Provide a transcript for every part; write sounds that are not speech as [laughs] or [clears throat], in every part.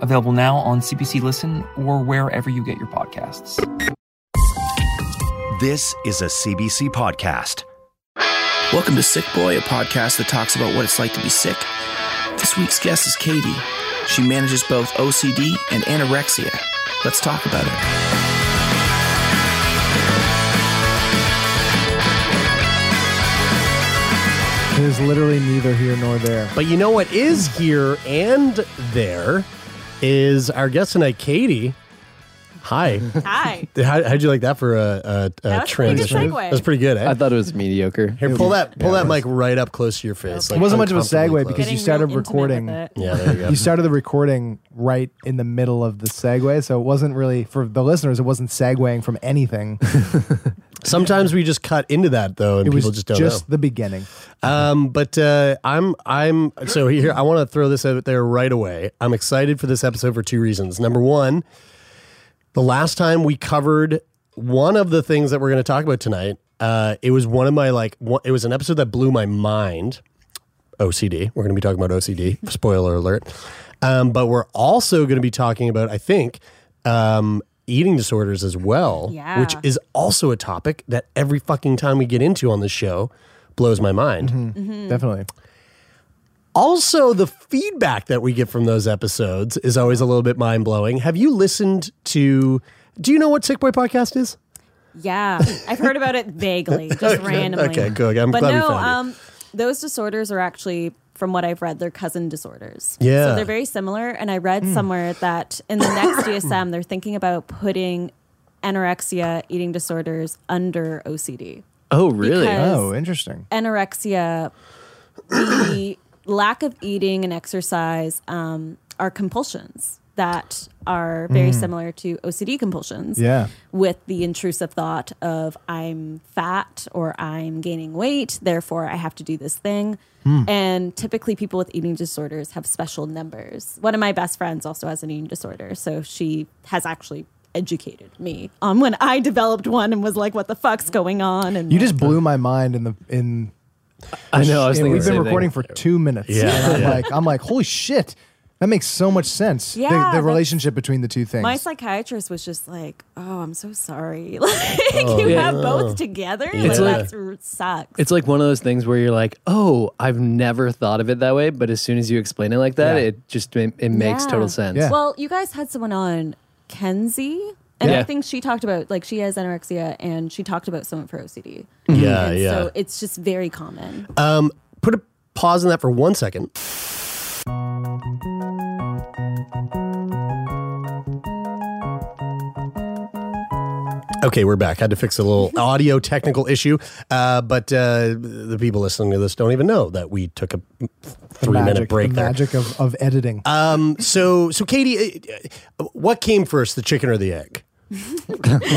available now on CBC Listen or wherever you get your podcasts. This is a CBC podcast. Welcome to Sick Boy, a podcast that talks about what it's like to be sick. This week's guest is Katie. She manages both OCD and anorexia. Let's talk about it. It is literally neither here nor there. But you know what is here and there is our guest tonight, Katie. Hi. Hi. [laughs] How, how'd you like that for a, a, a That was pretty good transition? segue. That's pretty good. Eh? I thought it was mediocre. Here, pull that pull that mic right up close to your face. It wasn't much of a segue because Getting you started recording. Yeah, there you go. You started the recording right in the middle of the segue, so it wasn't really for the listeners. It wasn't segueing from anything. [laughs] Sometimes we just cut into that though, and It people just don't know. just know. the beginning. Um, but uh, I'm I'm so here. I want to throw this out there right away. I'm excited for this episode for two reasons. Number one, the last time we covered one of the things that we're going to talk about tonight, uh, it was one of my like one, it was an episode that blew my mind. OCD. We're going to be talking about OCD. Spoiler alert. Um, but we're also going to be talking about, I think, um, eating disorders as well, Yeah. which is also a topic that every fucking time we get into on this show blows my mind. Mm-hmm. Definitely. Also, the feedback that we get from those episodes is always a little bit mind blowing. Have you listened to? Do you know what Sick Boy Podcast is? Yeah, I've heard about it vaguely, just [laughs] randomly. okay, good. I'm but glad we no, found you. um, those disorders are actually, from what I've read, they're cousin disorders. Yeah. so they're very similar. And I read somewhere that in the next [coughs] DSM, they're thinking about putting anorexia, eating disorders under OCD. Oh, really? Oh, interesting. anorexia, the [coughs] lack of eating and exercise um, are compulsions that are very mm. similar to OCD compulsions. Yeah. With the intrusive thought of I'm fat or I'm gaining weight, therefore I have to do this thing. Hmm. And typically, people with eating disorders have special numbers. One of my best friends also has an eating disorder, so she has actually educated me on when I developed one and was like, "What the fuck's going on?" And You just blew my mind in the in. I know. I was and thinking we've been recording thing. for two minutes. Yeah. and I'm Yeah. like, I'm like, holy shit, that makes so much sense. The- Yeah, the, that's- relationship between the two things. My psychiatrist was just like, "Oh, I'm so sorry. [laughs] Like you have both together. It's like like- that sucks." It's like one of those things where you're like, oh, I've never thought of it that way. But as soon as you explain it like that, Yeah. it just it, it makes Yeah. total sense. Yeah. well, you guys had someone on Kenzie, and Yeah. I think she talked about like she has anorexia, and she talked about someone for OCD. Yeah, and yeah. So it's just very common. Um, put a pause on that for one second. Okay, we're back. Had to fix a little [laughs] audio technical issue, uh, but uh, the people listening to this don't even know that we took a three magic, minute break the there. magic of, of editing. Um, so, so Katie, uh, what came first, the chicken or the egg? [laughs] the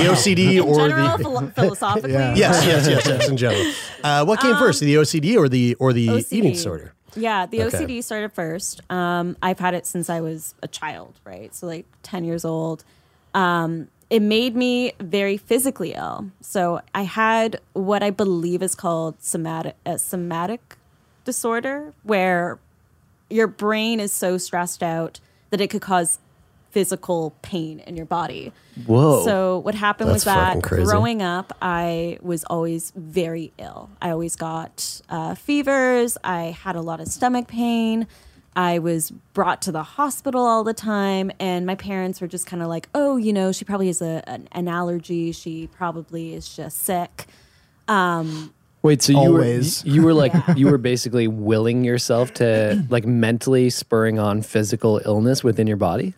OCD In or general, the philo- philosophically, Yeah. yes, yes, yes, yes. In general, uh, what came first, the OCD or the or the OCD. eating disorder? Yeah, the Okay. OCD started first. Um, I've had it since I was a child, right? So like ten years old. Um, it made me very physically ill. So I had what I believe is called somatic somatic disorder, where your brain is so stressed out that it could cause physical pain in your body. Whoa. So what happened was that growing up, I was always very ill. I always got uh, fevers. I had a lot of stomach pain. I was brought to the hospital all the time, and my parents were just kind of like, "Oh, you know, she probably has a, an, an allergy. She probably is just sick." Wait, so you Always. were you were like you were basically willing yourself to like mentally spurring on physical illness within your body?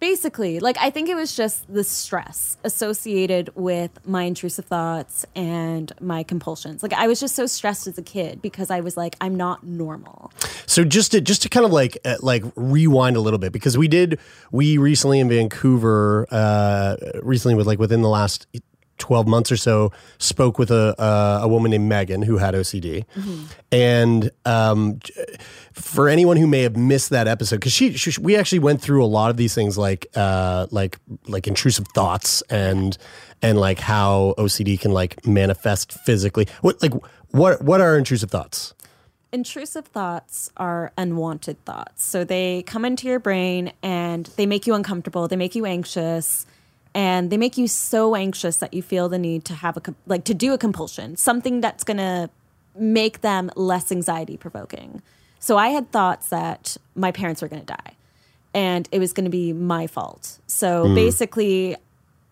Basically, like I think it was just the stress associated with my intrusive thoughts and my compulsions. Like I was just so stressed as a kid because I was like, I'm not normal. So just to just to kind of like uh, like rewind a little bit because we did we recently in Vancouver uh recently with like within the last 12 months or so spoke with a uh, a woman named Megan who had OCD. And um for anyone who may have missed that episode cuz she, she we actually went through a lot of these things like uh like like intrusive thoughts and and like how OCD can like manifest physically. What like what what are intrusive thoughts? Intrusive thoughts are unwanted thoughts. So they come into your brain and they make you uncomfortable, they make you anxious, and they make you so anxious that you feel the need to have a like to do a compulsion, something that's going to make them less anxiety provoking. So I had thoughts that my parents were going to die and it was going to be my fault. So Mm. basically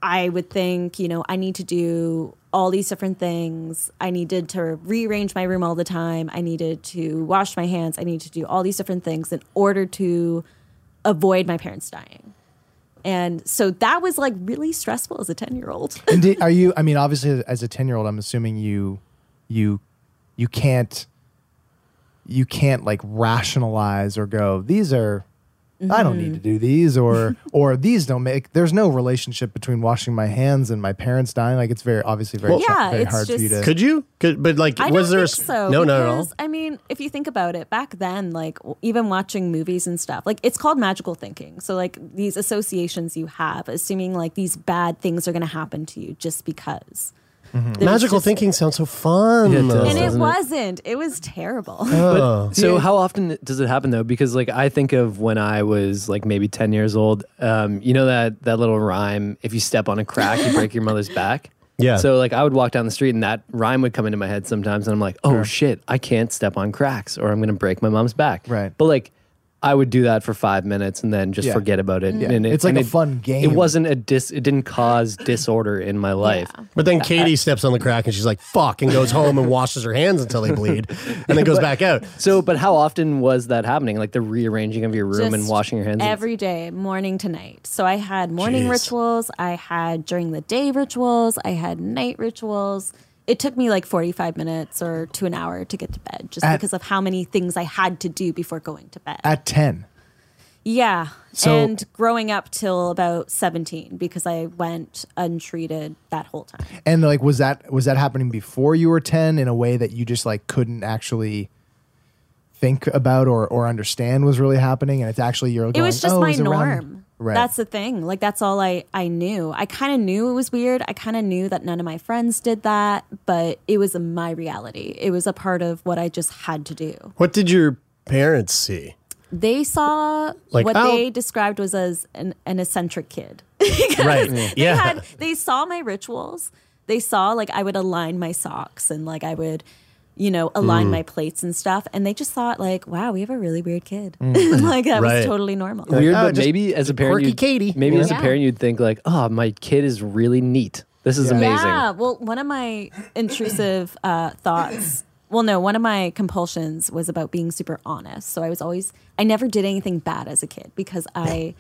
I would think, you know, I need to do all these different things. I needed to rearrange my room all the time. I needed to wash my hands. I needed to do all these different things in order to avoid my parents dying. And so that was like really stressful as a 10 year old. [laughs] And did, are you? I mean, obviously, as a ten year old, I'm assuming you, you, you can't, you can't like rationalize or go. These are, I don't need to mm-hmm. do these, or [laughs] or these don't make. There's no relationship between washing my hands and my parents dying. Like it's very obviously very, Well, yeah, very it's hard for you to. Could you? Could, but like, I was don't there? a think s- so? no, not at all. I mean, if you think about it, back then, like even watching movies and stuff, like it's called magical thinking. So like these associations you have, assuming like these bad things are going to happen to you just because. There was Magical just- thinking sounds so fun. It does, and it doesn't it? wasn't. It was terrible. But, so how often does it happen though? Because like I think of when I was like maybe ten years old. Um, you know that that little rhyme: if you step on a crack, you break your [laughs] mother's back. Yeah. So like I would walk down the street and that rhyme would come into my head sometimes, and I'm like, oh shit, I can't step on cracks or I'm gonna break my mom's back. Right. But like. I would do that for five minutes and then just Yeah. forget about it. Yeah. And it It's like and a it- fun game. It wasn't a dis. It didn't cause disorder in my life. But then Katie [laughs] steps on the crack and she's like, fuck, and goes home and washes her hands until they bleed and then goes But- back out. So, but how often was that happening? Like the rearranging of your room and Just washing your hands? every day, morning to night. So I had morning Jeez. rituals, I had during the day rituals, I had night rituals. It took me like 45 minutes or to an hour to get to bed just At- because of how many things I had to do before going to bed. at ten. yeah. So- and growing up till about 17 because I went untreated that whole time. And like, was that was that happening before you were ten in a way that you just like couldn't actually think about or or understand was really happening, and it's actually you're. it Going, was just oh, my it's around-" norm. Right. That's the thing. Like that's all I I knew. I kind of knew it was weird. I kind of knew that none of my friends did that, but it was my reality. It was a part of what I just had to do. What did your parents see? They saw Like, what oh. they described was as an, an eccentric kid. [laughs] Right. they Yeah. had they saw my rituals. They saw like I would align my socks and like I would, you know, align Mm. my plates and stuff. And they just thought like, wow, we have a really weird kid. Mm. [laughs] like that Right. was totally normal. Weird, oh, but maybe as a parent, quirky you'd- Katie, Maybe you as a parent, you'd think like, "Oh, my kid is really neat. This is amazing." Yeah. Well, one of my intrusive uh, thoughts. Well, no, one of my compulsions was about being super honest. So I was always, I never did anything bad as a kid because I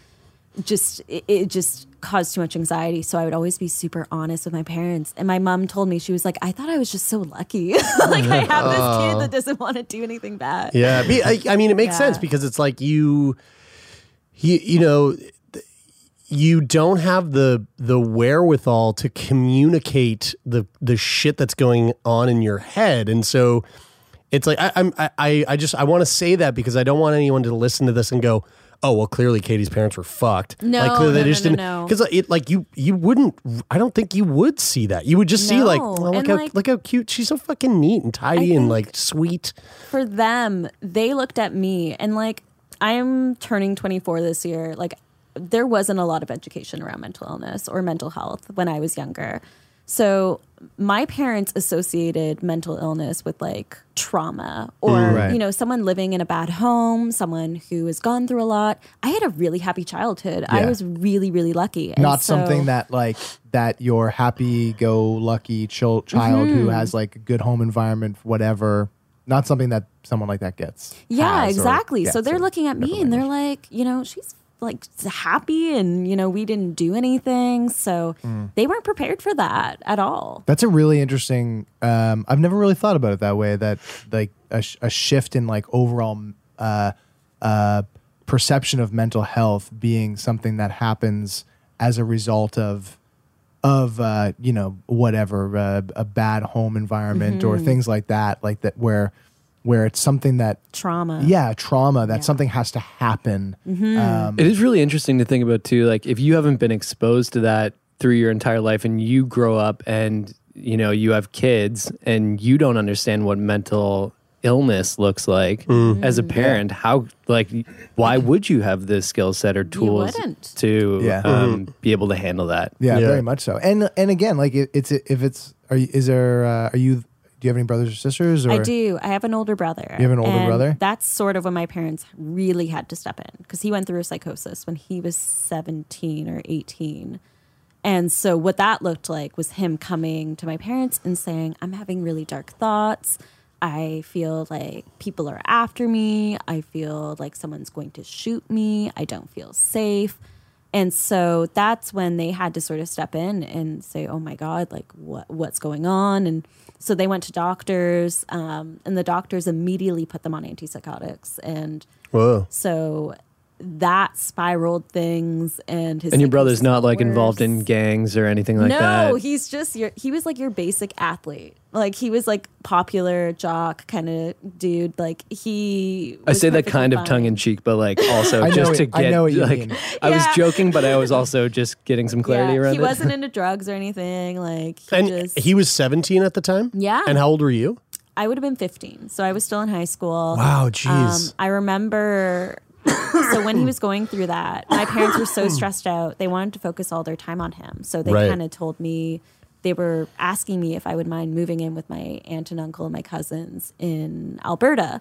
just, it, it just caused too much anxiety. So I would always be super honest with my parents. And my mom told me, she was like, I thought I was just so lucky. [laughs] like I have this Oh. [laughs] kid that oh. doesn't want to do anything bad. Yeah, I, I mean, it makes Yeah. sense because it's like you, you, you know, you don't have the the wherewithal to communicate the the shit that's going on in your head, and so it's like I, I'm I I- I just I want to say that because I don't want anyone to listen to this and go. Oh well, clearly Katie's parents were fucked. No, like clearly no, they just no, no, didn't because uh, it like you you wouldn't. I don't think you would see that. You would just see like, oh, look and, how like- look how cute she's so fucking neat and tidy and like sweet. for them, they looked at me and like I'm turning 24 this year. Like there wasn't a lot of education around mental illness or mental health when I was younger. So my parents associated mental illness with like trauma or Mm, right. you know someone living in a bad home, someone who has gone through a lot. I had a really happy childhood. I was really really lucky. And not so- something that like that your happy go lucky chil- child who Mhm. has like a good home environment whatever not something that someone like that gets Yeah, exactly. so they're looking at me and they're like, you know, she's like happy and you know we didn't do anything so Mm. they weren't prepared for that at all That's a really interesting. Um, I've never really thought about it that way. That like a, sh- a shift in like overall uh, uh, perception of mental health being something that happens as a result of of uh, you know whatever uh, a bad home environment or Mhm. things like that. Like that where where it's something that trauma. yeah trauma that something has to happen. Mm-hmm. Um, it is really interesting to think about too. Like if you haven't been exposed to that through your entire life, and you grow up and you know you have kids, and you don't understand what mental illness looks like Mm. as a parent, how like why would you have the skill set or tools to Yeah. um, be able to handle that? Yeah, very much so. And and again, like it, it's if it's are you, is there uh, are you do you have any brothers or sisters? Or I do. I have an older brother. You have an older and brother? That's sort of when my parents really had to step in because he went through a psychosis when he was 17 or 18. And so what that looked like was him coming to my parents and saying, I'm having really dark thoughts. I feel like people are after me. I feel like someone's going to shoot me. I don't feel safe. And so that's when they had to sort of step in and say, "Oh my God, like what what's going on?" And so they went to doctors, um, and the doctors immediately put them on antipsychotics, and Whoa. so that spiraled things. And his And your brother's not like got involved in gangs or anything like no, that. No he's just your. He was like your basic athlete. Like he was like popular jock kind of dude. Like he. I say that perfectly kind of tongue in cheek, but like also [laughs] just what- to I get know what you like mean. I was joking, but I was [laughs] also just getting some clarity yeah, around he it. wasn't [laughs] into drugs or anything. Like he And just. he was 17 at the time? Yeah. And how old were you? I would have been 15. So I was still in high school. Wow, jeez. Um, I remember. So when he was going through that, my parents were so stressed out. They wanted to focus all their time on him. So they Right. kind of told me they were asking me if I would mind moving in with my aunt and uncle and my cousins in Alberta.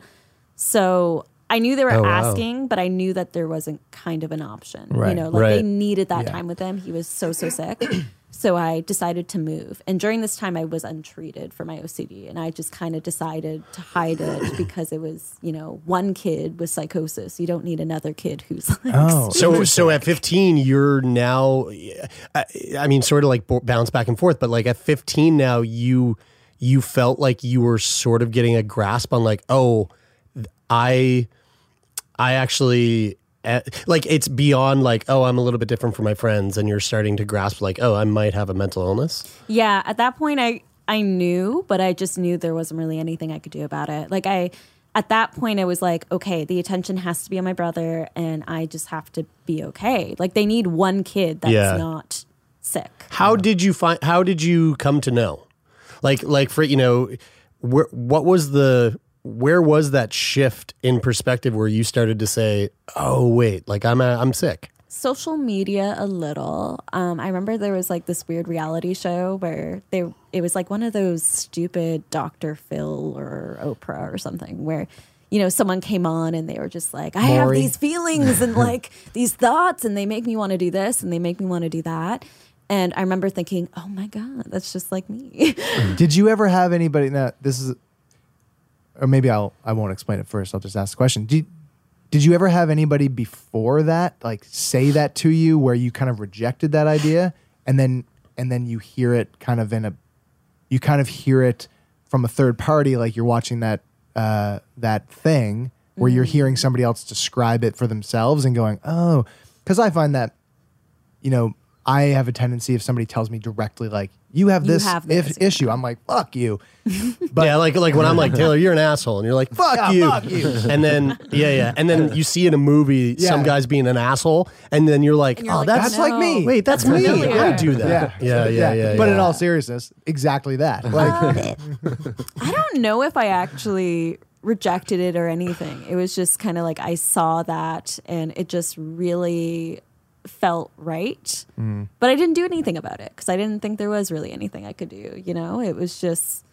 So I knew they were Oh, wow. asking, but I knew that there wasn't kind of an option. You know, like they needed that Yeah. time with him. He was so so sick. So I decided to move. And during this time I was untreated for my OCD and I just kind of decided to hide it [coughs] because it was, you know, one kid with psychosis. You don't need another kid who's like Oh, [laughs] So, so at 15, you're now, I, I mean, sort of like bo- bounce back and forth, but like at 15 now, you, you felt like you were sort of getting a grasp on like, oh, I, I actually, like it's beyond like, oh, I'm a little bit different from my friends. And you're starting to grasp like, oh, I might have a mental illness. Yeah, at that point I I knew, but I just knew there wasn't really anything I could do about it. Like I at that point I was like, okay, the attention has to be on my brother and I just have to be okay. Like they need one kid that's Yeah. not sick. How did you find? How did you come to know? Like, like for you know, where, what was the? Where was that shift in perspective where you started to say, "Oh, wait, like I'm a, I'm sick." social media a little. Um, I remember there was like this weird reality show where they it was like one of those stupid Dr. Phil or Oprah or something where you know someone came on and they were just like I have these feelings and like [laughs] these thoughts and they make me want to do this and they make me want to do that. And I remember thinking, "Oh my god, that's just like me." [laughs] Did you ever have anybody? Now this is, or maybe I'll I won't explain it first. I'll just ask the question. Did Did you ever have anybody before that like say that to you where you kind of rejected that idea and then and then you hear it kind of in a you kind of hear it from a third party like you're watching that uh, that thing where you're hearing somebody else describe it for themselves and going oh because I find that you know, I have a tendency if somebody tells me directly, like, you have You this, if- this, issue, I'm like, fuck you. [laughs] yeah, like like when I'm like Taylor, you're an asshole, and you're like, "Fuck Yeah, you," fuck you. and then yeah, yeah, and then you see in a movie some guys being an asshole, and then you're like, you're "Oh, like, that's That's like me. wait, that's, That's me. familiar. I do that." Yeah, yeah, yeah. yeah, But in all seriousness, exactly that. Um, like, [laughs] I don't know if I actually rejected it or anything. It was just kind of like I saw that and it just really felt right. Mm. But I didn't do anything about it because I didn't think there was really anything I could do. You know, it was just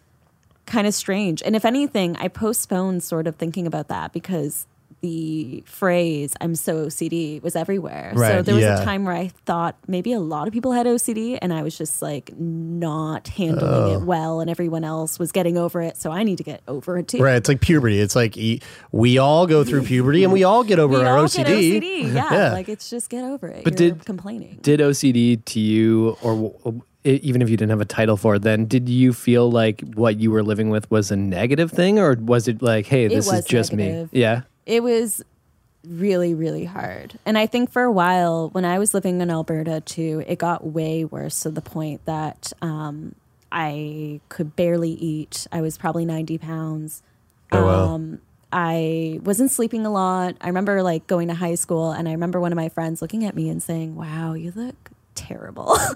kind of strange. And if anything, I postponed sort of thinking about that because the phrase "I'm so OCD" was everywhere. So there was yeah. a time where I thought maybe a lot of people had OCD, and I was just like not handling Oh. it well, and everyone else was getting over it. So I need to get over it too. Right, it's like puberty. It's like e- we all go through puberty and we all get over we our all OCD. get OCD. [laughs] Yeah, like it's just get over it. But You're did- complaining? Did OCD to you, or w- even if you didn't have a title for it, then did you feel like what you were living with was a negative thing, or was it like, hey, It this is just negative. me? Yeah. It was really really hard. And i think for a while when i was living in alberta too it got way worse to the point that um, i could barely eat. I was probably 90 pounds. Oh, wow. um, i wasn't sleeping a lot. I remember like going to high school and i remember one of my friends looking at me and saying wow you look terrible. [laughs]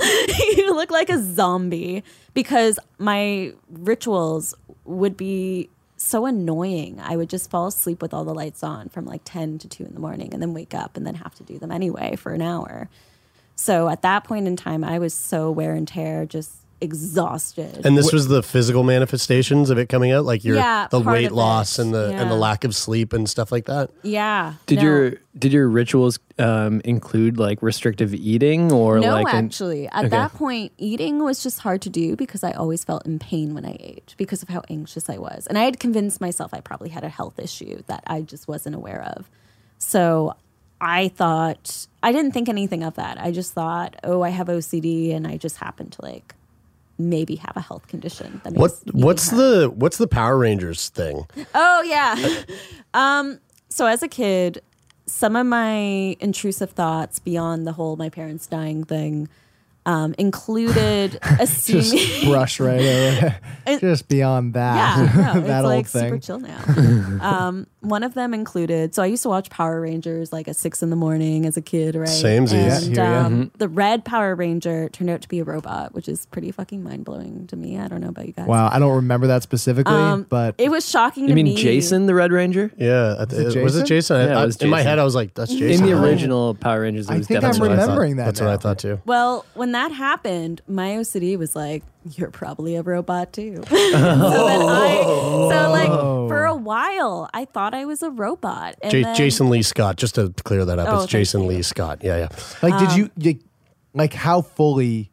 You look like a zombie. Because my rituals would be so annoying. I would just fall asleep with all the lights on from like 10 to 2 in the morning and then wake up and then have to do them anyway for an hour. So at that point in time, I was so wear and tear, just exhausted. And this was the physical manifestations of it coming out, like your Yeah, the weight loss and the and the lack of sleep and stuff like that. yeah. Did no. your did your rituals um, include like restrictive eating or no, like an- actually, at Okay. that point, eating was just hard to do because I always felt in pain when I ate because of how anxious I was, and I had convinced myself I probably had a health issue that I just wasn't aware of. So I thought I didn't think anything of that. I just thought, oh, I have OCD, and I just happen to like maybe have a health condition. That What what's hard. the what's the Power Rangers thing? Oh yeah. um, so as a kid, some of my intrusive thoughts beyond the whole my parents dying thing um, included [laughs] assuming. Just brush right over. [laughs] It- Just beyond that. yeah, no, [laughs] that it's old like thing. super chill now. um, one of them included. So I used to watch Power Rangers like at six in the morning as a kid, right? Samesies. And Yeah, um, hear the red Power Ranger turned out to be a robot, which is pretty fucking mind blowing to me. I don't know about you guys. Wow, I don't remember that specifically, Um, but it was shocking to me. You to mean me. Jason the Red Ranger? Yeah, I it th- was it Jason? Jason? I- Yeah, it I- was In my head, I was like, "That's Jason." In the original Power Rangers, it I was think I'm definitely That's what I thought. remembering that That's what I thought too. Well, when that happened, my OCD was like, "You're probably a robot too." [laughs] so I, so like for a while, I thought I was a robot. And J- then- Jason Lee Scott. Just to clear that up, Oh, it's Jason you. Lee Scott. Yeah, yeah. like, did um, you, you, like, how fully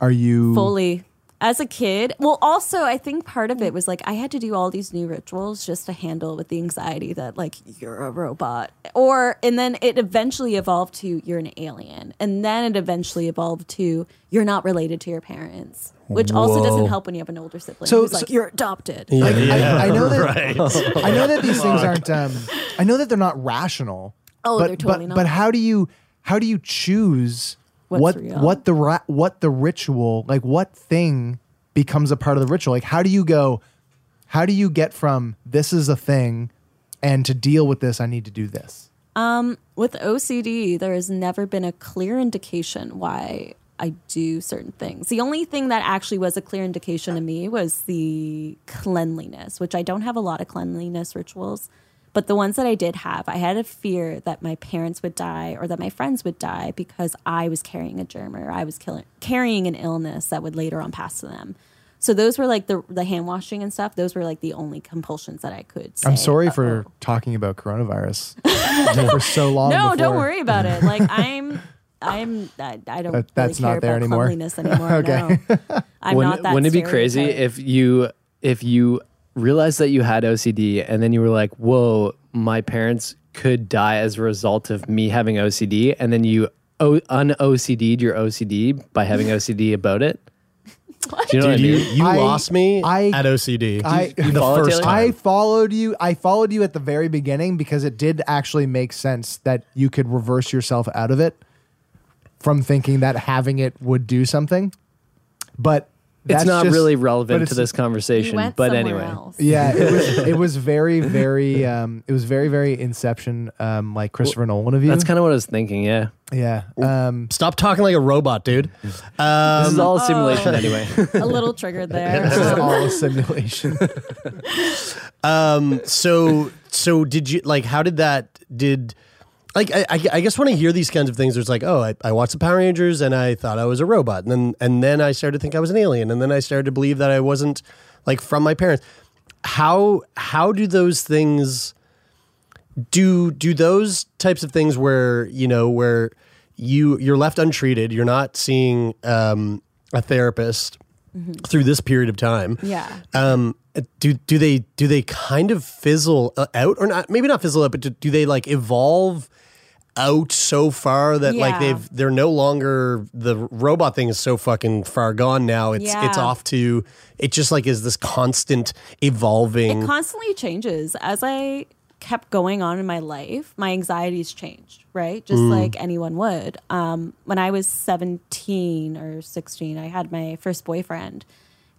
are you? fully as a kid. Well, also I think part of it was like I had to do all these new rituals just to handle with the anxiety that like you're a robot, or and then it eventually evolved to you're an alien, and then it eventually evolved to you're not related to your parents. Which also doesn't help when you have an older sibling So- who's so- like, you're adopted. Yeah, I, yeah, I know that. right. [laughs] I know that these things aren't. Um, I know that they're not rational. Oh, but, they're totally but, not. But how do you how do you choose What's what real? what the ra- what the ritual like what thing becomes a part of the ritual? Like how do you go? How do you get from this is a thing, and to deal with this, I need to do this. Um, with OCD, there has never been a clear indication why I do certain things. The only thing that actually was a clear indication to me was the cleanliness, which I don't have a lot of cleanliness rituals. But the ones that I did have, I had a fear that my parents would die or that my friends would die because I was carrying a germ or I was killing, carrying an illness that would later on pass to them. So those were like the the hand washing and stuff. Those were like the only compulsions that I could. Say, I'm sorry for "Uh-oh." talking about coronavirus for so long. [laughs] No, don't worry about it. Like I'm, I'm, I, I don't. That- that's really care not there about anymore? Cleanliness anymore. [laughs] Okay. No. I'm wouldn't, not that. wouldn't it be crazy if you if you realized that you had OCD and then you were like, "Whoa, my parents could die as a result of me having OCD," and then you o- un OCD'd your OCD by having OCD about it? Do you know Dude, you, what I mean? you I- lost me I- at OCD. I- [laughs] the You follow first time. I followed you. I followed you at the very beginning because it did actually make sense that you could reverse yourself out of it from thinking that having it would do something. But It's that's not just- really relevant to this conversation, went but anyway. else. Yeah, it was. [laughs] It was very, very. Um, it was very, very Inception, um, like Christopher Nolan of you. That's kind of what I was thinking. Yeah, yeah. Um, Stop talking like a robot, dude. this Um, is all a simulation anyway. [laughs] a little triggered there. [laughs] this is all a simulation. Um. So so did you like? How did that did? Like I, I I guess when I hear these kinds of things, it's like, oh, I, I watched the Power Rangers and I thought I was a robot, and then and then I started to think I was an alien, and then I started to believe that I wasn't like from my parents. How how do those things? do do those types of things where you know where you you're left untreated, you're not seeing um, a therapist through this period of time. Yeah. Um, do do they do they kind of fizzle uh, out or not? Maybe not fizzle out, but do, do they like evolve out so far that like they've they're no longer the robot thing is so fucking far gone now. It's it's off to it just like is this constant evolving. It constantly changes. As I kept going on in my life, my anxieties changed, right? Just Mm. like anyone would. Um, when I was 17 or 16, I had my first boyfriend.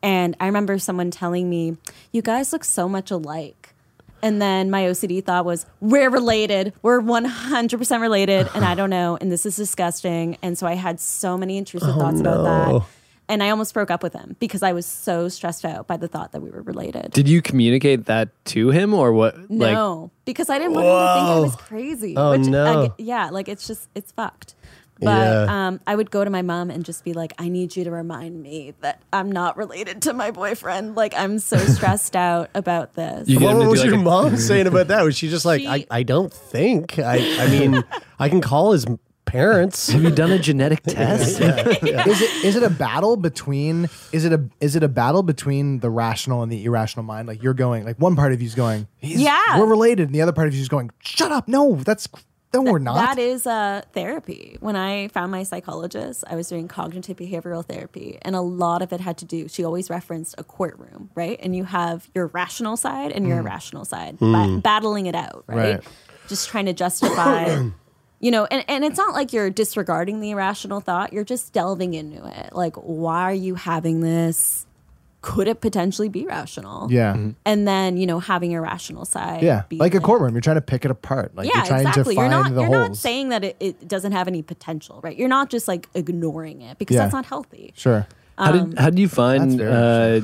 And I remember someone telling me, You guys look so much alike. And then my OCD thought was, We're related. We're 100% related. And I don't know. And this is disgusting. And so I had so many intrusive Oh, thoughts about that. And I almost broke up with him because I was so stressed out by the thought that we were related. Did you communicate that to him or what? Like, No, because I didn't want him to think I was crazy. Oh, which, no. I- yeah, like it's just it's fucked. But Yeah. um, I would go to my mom and just be like, "I need you to remind me that I'm not related to my boyfriend. Like I'm so [laughs] stressed out about this." what was your mom [laughs] saying about that? Was she just like, I, I don't think. I, I mean, I can call his parents. Have you done a genetic [laughs] test? is it is it a battle between is it a is it a battle between the rational and the irrational mind? Like you're going like one part of you's going, He's, Yeah. we're related, and the other part of you's going, shut up, no, that's no, we're not. That is uh, therapy. When I found my psychologist, I was doing cognitive behavioral therapy, and a lot of it had to do. She always referenced a courtroom, right? And you have your rational side and your Mm. irrational side, Mm. ba- battling it out, right? Right. Just trying to justify. [clears throat] You know, and, and it's not like you're disregarding the irrational thought. You're just delving into it. Like, why are you having this? Could it potentially be rational? Yeah. Mhm. And then, you know, having your rational side. yeah, be like a courtroom, you're trying to pick it apart. Like yeah, you're trying exactly. to You're find not the you're not saying that it, it doesn't have any potential, right? You're not just like ignoring it because Yeah. that's not healthy. Sure. How Um, did how did you find uh,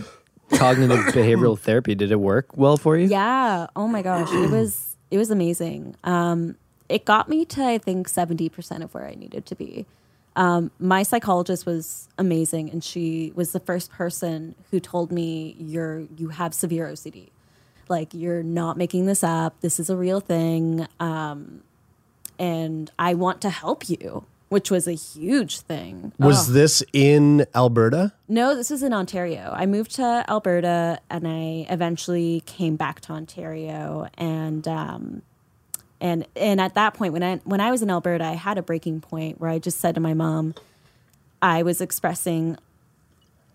cognitive [coughs] behavioral therapy? Did it work well for you? Yeah. Oh my gosh, it was it was amazing. Um, it got me to I think seventy percent of where I needed to be. Um, my psychologist was amazing, and she was the first person who told me you're you have severe OCD. Like you're not making this up. This is a real thing, um, and I want to help you, which was a huge thing. Was Oh. this in Alberta? No, this is in Ontario. I moved to Alberta and I eventually came back to Ontario and um and and at that point when I when I was in Alberta, I had a breaking point where I just said to my mom I was expressing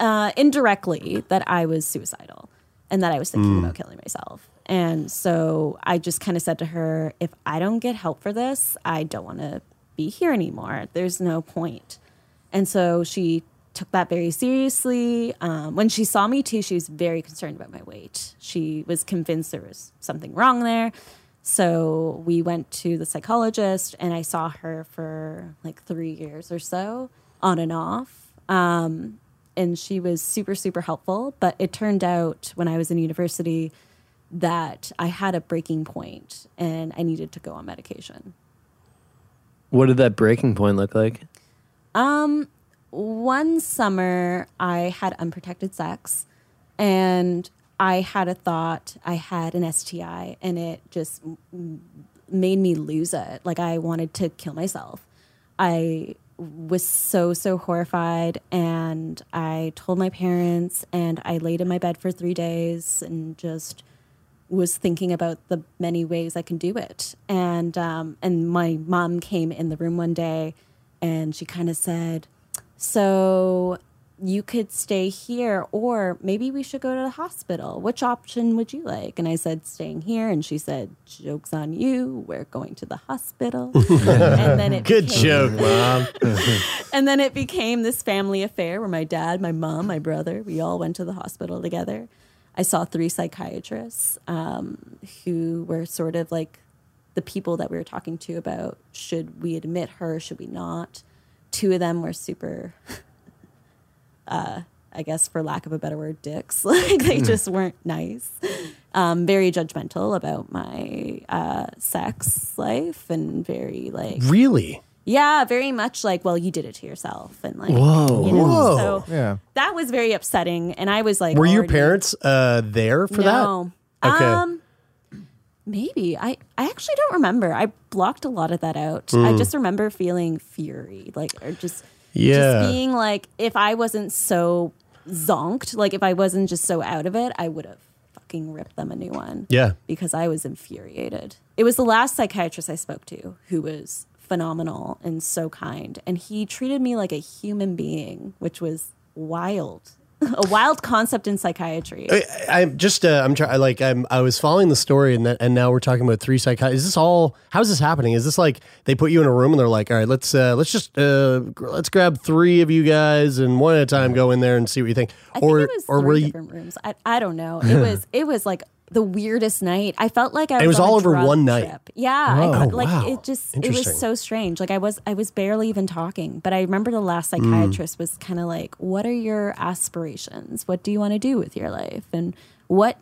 uh indirectly that I was suicidal and that I was thinking Mm. about killing myself. And so I just kind of said to her, if I don't get help for this, I don't want to be here anymore. There's no point. And so she took that very seriously. Um, when she saw me too, she was very concerned about my weight. She was convinced there was something wrong there. So we went to the psychologist, and I saw her for like three years or so, on and off. Um, and she was super, super helpful. But it turned out when I was in university that I had a breaking point and I needed to go on medication. What did that breaking point look like? Um, one summer I had unprotected sex and I had a thought I had an STI and it just made me lose it. Like I wanted to kill myself. I was so so horrified and I told my parents and I laid in my bed for 3 days and just was thinking about the many ways I can do it. And um, and my mom came in the room one day, and she kind of said, "So you could stay here, or maybe we should go to the hospital. Which option would you like?" And I said, "Staying here." And she said, "Jokes on you. We're going to the hospital." [laughs] and then it Good became- joke, mom. [laughs] and then it became this family affair where my dad, my mom, my brother, we all went to the hospital together. I saw three psychiatrists um, who were sort of like the people that we were talking to about should we admit her, should we not. Two of them were super, uh, I guess, for lack of a better word, dicks. [laughs] like they just weren't nice. Um, very judgmental about my uh, sex life and very like Really? yeah, very much like, well, you did it to yourself, and like, Whoa. you know, Whoa. so Yeah. that was very upsetting, and I was like, Were your parents uh, there for no. that? Okay. Um, maybe I I actually don't remember. I blocked a lot of that out. I Mm. just remember feeling fury, like or just Yeah. just being like if I wasn't so zonked, like if I wasn't just so out of it, I would have fucking ripped them a new one. Yeah. Because I was infuriated. It was the last psychiatrist I spoke to who was phenomenal and so kind. And he treated me like a human being, which was wild. A wild concept in psychiatry. I, I'm just uh, I'm trying like I'm I was following the story and that and now we're talking about three psychiatrists. Is this all? How's this happening? Is this like they put you in a room and they're like, all right, let's uh, let's just uh, let's grab three of you guys and one at a time go in there and see what you think. I or think it was or three were you? different rooms. I, I don't know. It was it was like the weirdest night. I felt like I was It was on all a over drug one night. trip. Yeah, I Oh, got- like wow. it just it was so strange. Like I was I was barely even talking, but I remember the last Mm. psychiatrist was kind of like, "What are your aspirations? What do you want to do with your life? And what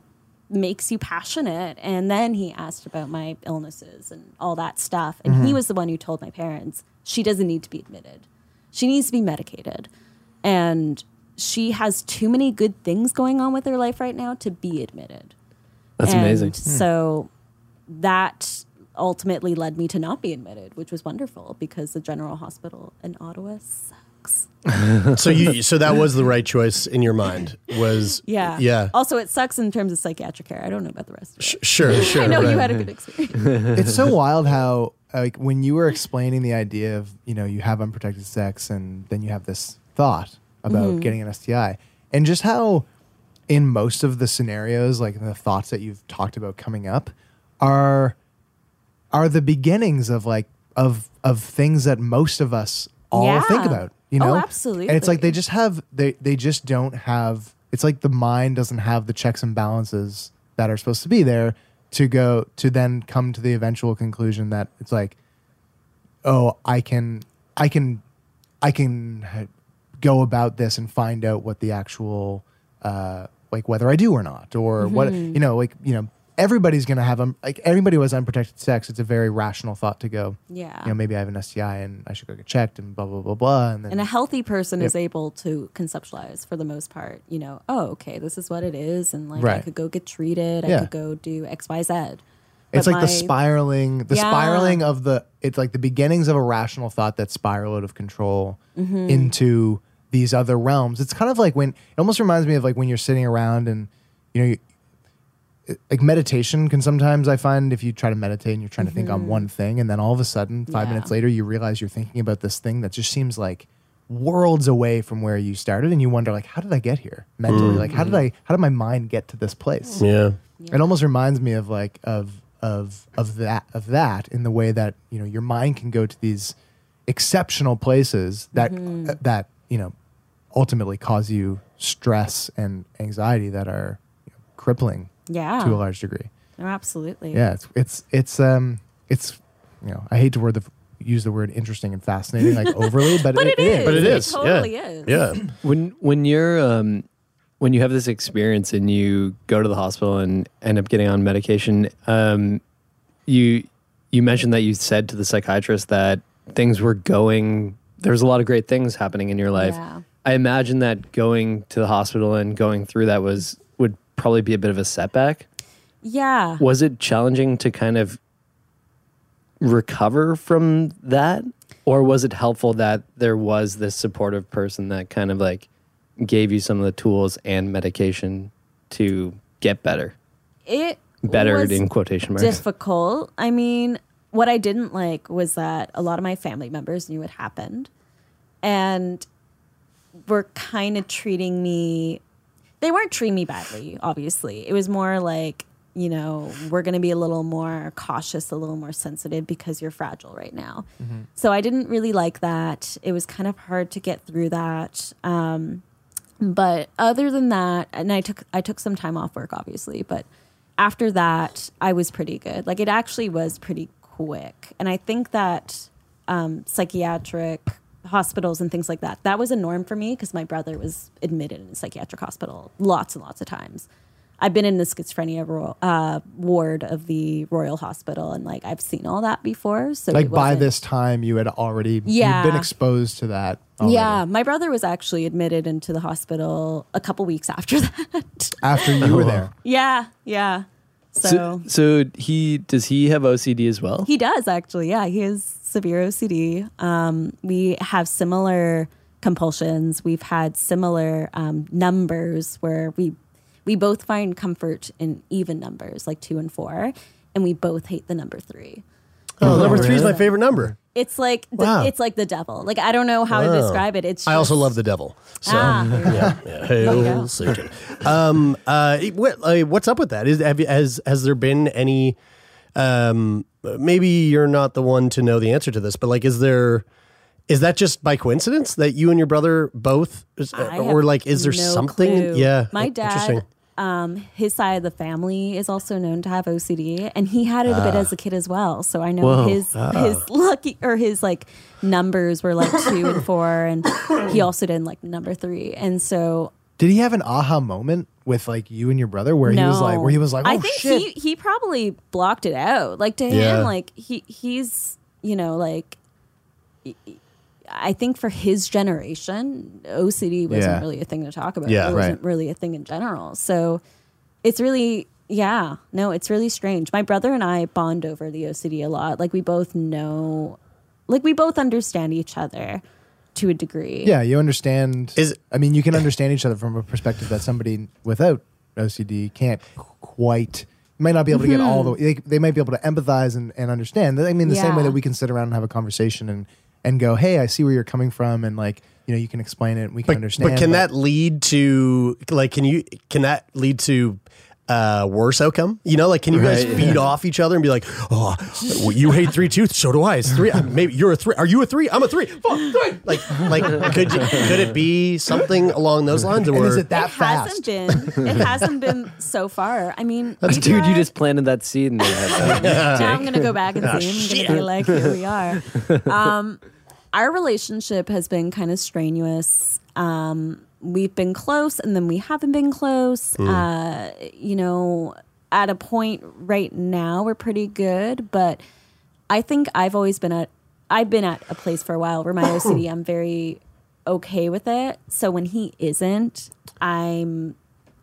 makes you passionate?" And then he asked about my illnesses and all that stuff, and he Mhm. was the one who told my parents she doesn't need to be admitted. She needs to be medicated. And she has too many good things going on with her life right now to be admitted. That's And amazing. So that ultimately led me to not be admitted, which was wonderful because the general hospital in Ottawa sucks. [laughs] so you so that was the right choice in your mind was Yeah. yeah Also, it sucks in terms of psychiatric care. I don't know about the rest of it. sure [laughs] sure I know you had a good [laughs] experience. it's so wild how like when you were explaining the idea of you know you have unprotected sex and then you have this thought about Mhm. getting an STI and just how in most of the scenarios like the thoughts that you've talked about coming up are are the beginnings of like of of things that most of us all Yeah. think about you Oh, know absolutely. and it's like they just have they they just don't have it's like the mind doesn't have the checks and balances that are supposed to be there to go to then come to the eventual conclusion that it's like oh i can i can i can uh, go about this and find out what the actual uh like whether i do or not or what Mhm. you know like you know everybody's gonna have um like everybody who has unprotected sex it's a very rational thought to go Yeah. you know maybe i have an sti and i should go get checked and blah blah blah blah and then And a healthy person is able to conceptualize for the most part, you know, oh, okay, this is what it is. And like, I could go get treated. Yeah. I could go do X, Y, Z. It's But like the spiraling, the Yeah. spiraling of the. It's like the beginnings of a rational thought that spiral out of control Mhm. into these other realms. It's kind of like when it almost reminds me of like when you're sitting around and you know, you, like meditation can sometimes I find if you try to meditate and you're trying to think on Mhm. one thing and then all of a sudden five Yeah. minutes later you realize you're thinking about this thing that just seems like worlds away from where you started and you wonder like how did I get here mentally Mm. like how did I how did my mind get to this place Yeah. it almost reminds me of like of of of that of that in the way that you know your mind can go to these exceptional places that Mhm. uh, that you know ultimately cause you stress and anxiety that are you know, crippling Yeah. to a large degree Oh, absolutely. yeah it's it's it's um it's you know i hate to word the use the word interesting and fascinating like overly [laughs] but, But it is. But it It is. totally yeah. is. Yeah. [clears throat] when when you're um when you have this experience and you go to the hospital and end up getting on medication um you you mentioned that you said to the psychiatrist that things were going there was a lot of great things happening in your life Yeah. i imagine that going to the hospital and going through that was would probably be a bit of a setback Yeah. was it challenging to kind of recover from that or was it helpful that there was this supportive person that kind of like gave you some of the tools and medication to get better It better was in quotation marks difficult. I mean, what I didn't like was that a lot of my family members knew it happened and were kind of treating me they weren't treating me badly, obviously. It was more like, you know, we're going to be a little more cautious, a little more sensitive because you're fragile right now. So I didn't really like that. It was kind of hard to get through that. Um, but other than that, and I took I took some time off work, obviously, but after that, I was pretty good. Like it actually was pretty quick, and I think that um, psychiatric hospitals and things like that that was a norm for me because my brother was admitted in a psychiatric hospital lots and lots of times. I've been in the schizophrenia ro- uh, ward of the Royal Hospital, and like I've seen all that before. So like by this time you had already Yeah. you'd been exposed to that already. Yeah, my brother was actually admitted into the hospital a couple weeks after [laughs] that. after you were there yeah, yeah. So, So, so he does he have OCD as well? he does actually. Yeah, he has severe OCD. Um, we have similar compulsions. We've had similar um, numbers where we we both find comfort in even numbers like two and four, and we both hate the number three. Oh, number three is my favorite number. It's like the, Wow. it's like the devil. Like I don't know how to describe it. It's I also love the devil. So Ah, there you yeah, go. yeah. There Hail. Satan. Um, uh, what, uh, what's up with that? Is have you, has has there been any? Um, maybe you're not the one to know the answer to this, but like, is there? Is that just by coincidence that you and your brother both, is- I or like, is there no something? clue. Yeah, my dad. Interesting. Um, his side of the family is also known to have OCD, and he had it a bit Ah. as a kid as well. So I know Whoa. his Ah. his lucky or his like numbers were like two and four, and he [coughs] also didn't like number three, and so. Did he have an aha moment with like you and your brother where he was like, where he was like, oh I think shit, he he probably blocked it out. Like to Yeah. him, like he he's you know like. I think for his generation, OCD wasn't Yeah. really a thing to talk about. Yeah, it wasn't right. really a thing in general. So it's really, yeah, no, it's really strange. My brother and I bond over the OCD a lot. Like we both know, like we both understand each other to a degree. yeah, you understand. Is I mean, you can understand each other from a perspective that somebody without OCD can't quite. Might not be able to get mm-hmm. all the. They, they might be able to empathize and, and understand. I mean, the same way that we can sit around and have a conversation and and go, "Hey, I see where you're coming from," and like you know, you can explain it. and We can But, understand. but can that lead to like can you can that lead to uh worse outcome? You know, like can you guys Right. feed off each other and be like, oh, well, you hate three tooth, so do I. It's three. Maybe you're a three. Are you a three? I'm a three. Fuck, three. Like like could you, could it be something along those lines? Or is it that it fast? hasn't been. It hasn't been so far. I mean, we've Dude, you just planted that seed in [laughs] their head. now I'm gonna go back and Ah, see. I'm gonna be like, here we are. [laughs] Um, our relationship has been kind of strenuous. Um, we've been close, and then we haven't been close. Mm. Uh, you know, at a point right now, we're pretty good, but I think I've always been at. I've been at a place for a while where my [coughs] OCD, I'm very okay with it. So when he isn't, I'm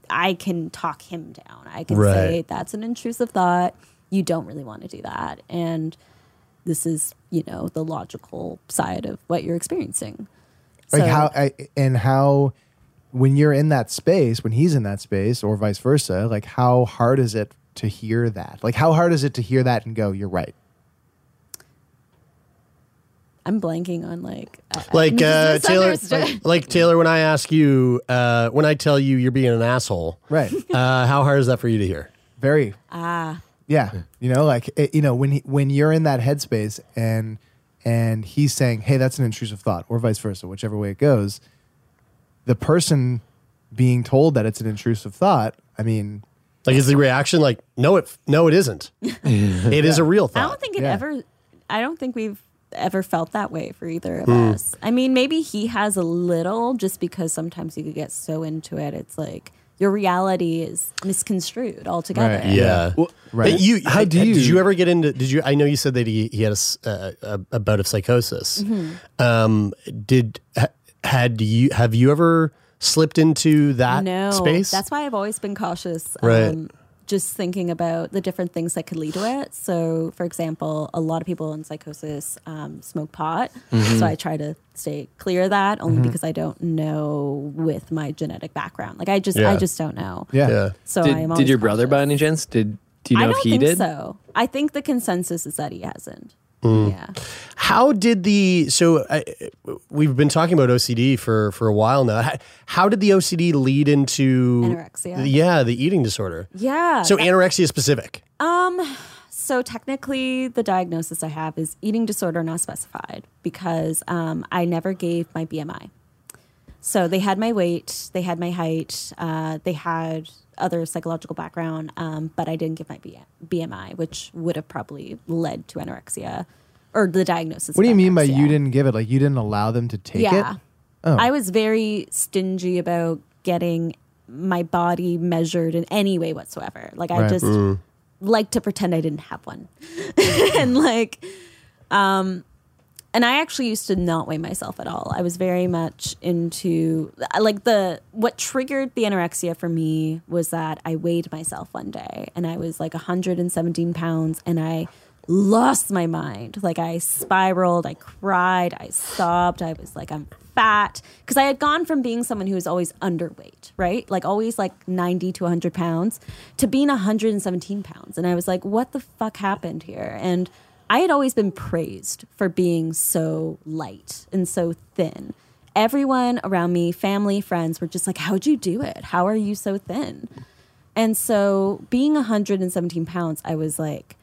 I can talk him down. I can say that's an intrusive thought. You don't really want to do that. And this is, you know, the logical side of what you're experiencing. like So- how I, and how when you're in that space when he's in that space or vice versa like how hard is it to hear that like how hard is it to hear that and go you're right I'm blanking on like I- like [laughs] uh, Taylor, misunderstood. like, like Taylor, when I ask you, uh, when I tell you you're being an asshole, right? [laughs] Uh, how hard is that for you to hear? very ah yeah you know like it, you know when he, when you're in that headspace and and he's saying hey that's an intrusive thought or vice versa whichever way it goes the person being told that it's an intrusive thought i mean Like, is the reaction like, no, it, no, it isn't. [laughs] It is a real thought. I don't think it Yeah. ever I don't think we've ever felt that way for either of Hmm. us. I mean, maybe he has a little just because sometimes you could get so into it. It's like your reality is misconstrued altogether. Yeah. right. You, How do you? Did you- you ever get into? Did you? I know you said that he, he had a, s- uh, a, a bout of psychosis. Mhm. Um, did ha- had you have you ever slipped into that no, space? That's why I've always been cautious. Right. Um, just thinking about the different things that could lead to it. So, for example, a lot of people in psychosis um, smoke pot. Mhm. So I try to stay clear of that only Mhm. because I don't know with my genetic background. Like I just, I just don't know. Yeah. Yeah. So did, I'm did always your brother by any chance? Did do you know I don't if he think did? so. I think the consensus is that he hasn't. Mm. Yeah. How did the so I, we've been talking about OCD for for a while now. How, how did the OCD lead into Anorexia. Yeah, the eating disorder. Yeah. So that- anorexia specific. Um, so technically, the diagnosis I have is eating disorder not specified because um, I never gave my BMI. So they had my weight, they had my height, uh, they had other psychological background, um, but I didn't give my BMI, which would have probably led to anorexia or the diagnosis. what do you mean by anorexia. you didn't give it like you didn't allow them to take yeah. it oh I was very stingy about getting my body measured in any way whatsoever. Like I just Mm. like to pretend I didn't have one. [laughs] and like um and I actually used to not weigh myself at all. I was very much into like the what triggered the anorexia for me was that I weighed myself one day and I was like 117 pounds and I lost my mind. Like I spiraled, I cried, I sobbed. I was like, I'm fat because I had gone from being someone who was always underweight, right? Like always like 90 to 100 pounds to being 117 pounds. And I was like, what the fuck happened here? And I had always been praised for being so light and so thin. Everyone around me, family, friends, were just like, How'd you do it? How are you so thin? And so, being 117 pounds, I was like,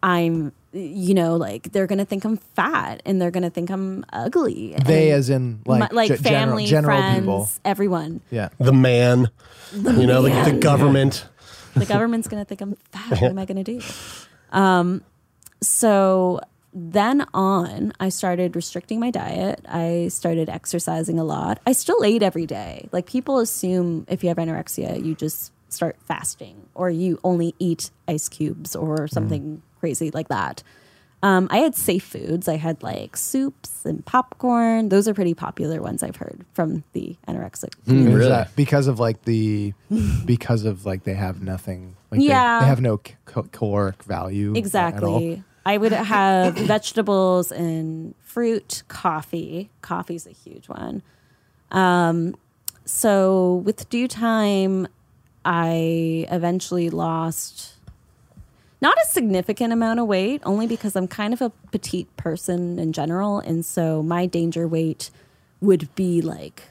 I'm, you know, like they're going to think I'm fat and they're going to think I'm ugly. They, And as in like, my- like ge- general- family, general, friends, people. everyone. Yeah. The man, you know, the, the man. government. the government's going to think I'm fat. What am I going to do? [laughs] Um, so then on, I started restricting my diet. I started exercising a lot. I still ate every day. Like people assume if you have anorexia, you just start fasting or you only eat ice cubes or hmm. something crazy like that. Um, I had safe foods. I had like soups and popcorn. Those are pretty popular ones I've heard from the anorexic hmm, community. Is that uh, because of like the [laughs] because of like they have nothing like they- Yeah. they, have no c- cal- caloric value at all. Exactly. I would have vegetables and fruit, coffee. Coffee's a huge one. Um, so with due time, I eventually lost not a significant amount of weight, only because I'm kind of a petite person in general, and so my danger weight would be like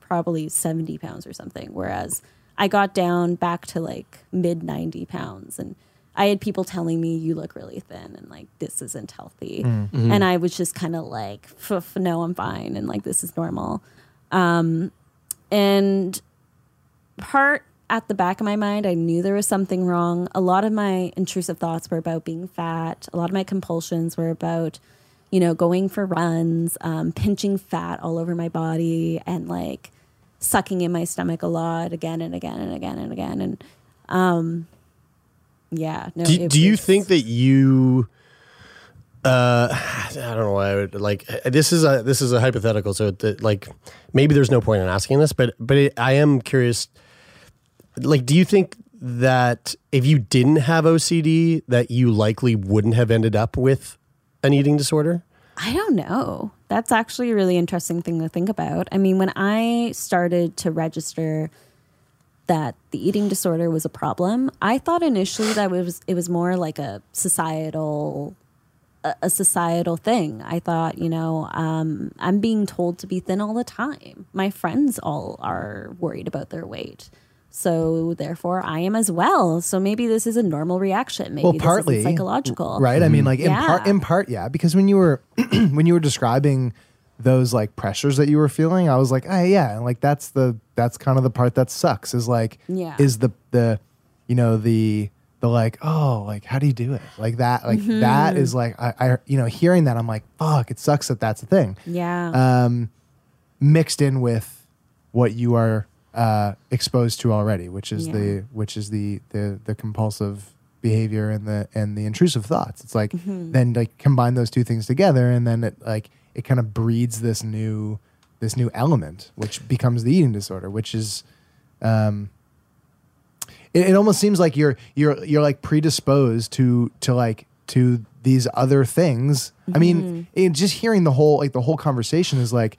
probably 70 pounds or something. Whereas I got down back to like mid 90 pounds and I had people telling me you look really thin and like this isn't healthy. Mm. Mhm. And I was just kind of like, no, I'm fine. And like, this is normal. Um, and part at the back of my mind, I knew there was something wrong. A lot of my intrusive thoughts were about being fat. A lot of my compulsions were about, you know, going for runs, um, pinching fat all over my body, and like sucking in my stomach a lot again and again and again and again. And um, yeah, no. do, do you think that you uh [sighs] i don't know why i would like uh, this is a this is a hypothetical so that, like maybe there's no point in asking this but but it, i am curious like do you think that if you didn't have ocd that you likely wouldn't have ended up with an eating disorder I don't know. That's actually a really interesting thing to think about. I mean, when I started to register that the eating disorder was a problem, I thought initially that it was it was more like a societal a, a societal thing. I thought, you know, um, I'm being told to be thin all the time. My friends all are worried about their weight. So therefore I am as well. So maybe this is a normal reaction. Maybe well, this partly psychological. right? I mean, like in Yeah. part, in part, yeah. Because when you were [clears throat] when you were describing those like pressures that you were feeling, I was like, oh yeah, and like that's the that's kind of the part that sucks. Is like, Yeah. is the the you know the the like oh like how do you do it like that like that Mhm. is like I, I you know hearing that I'm like fuck it sucks that that's a thing Yeah. um mixed in with what you are uh exposed to already which is Yeah. the which is the the the compulsive behavior and the and the intrusive thoughts it's like Mhm. then like combine those two things together and then it like it kind of breeds this new this new element which becomes the eating disorder which is um it, it almost seems like you're you're you're like predisposed to to like to these other things i mean it, just hearing the whole like the whole conversation is like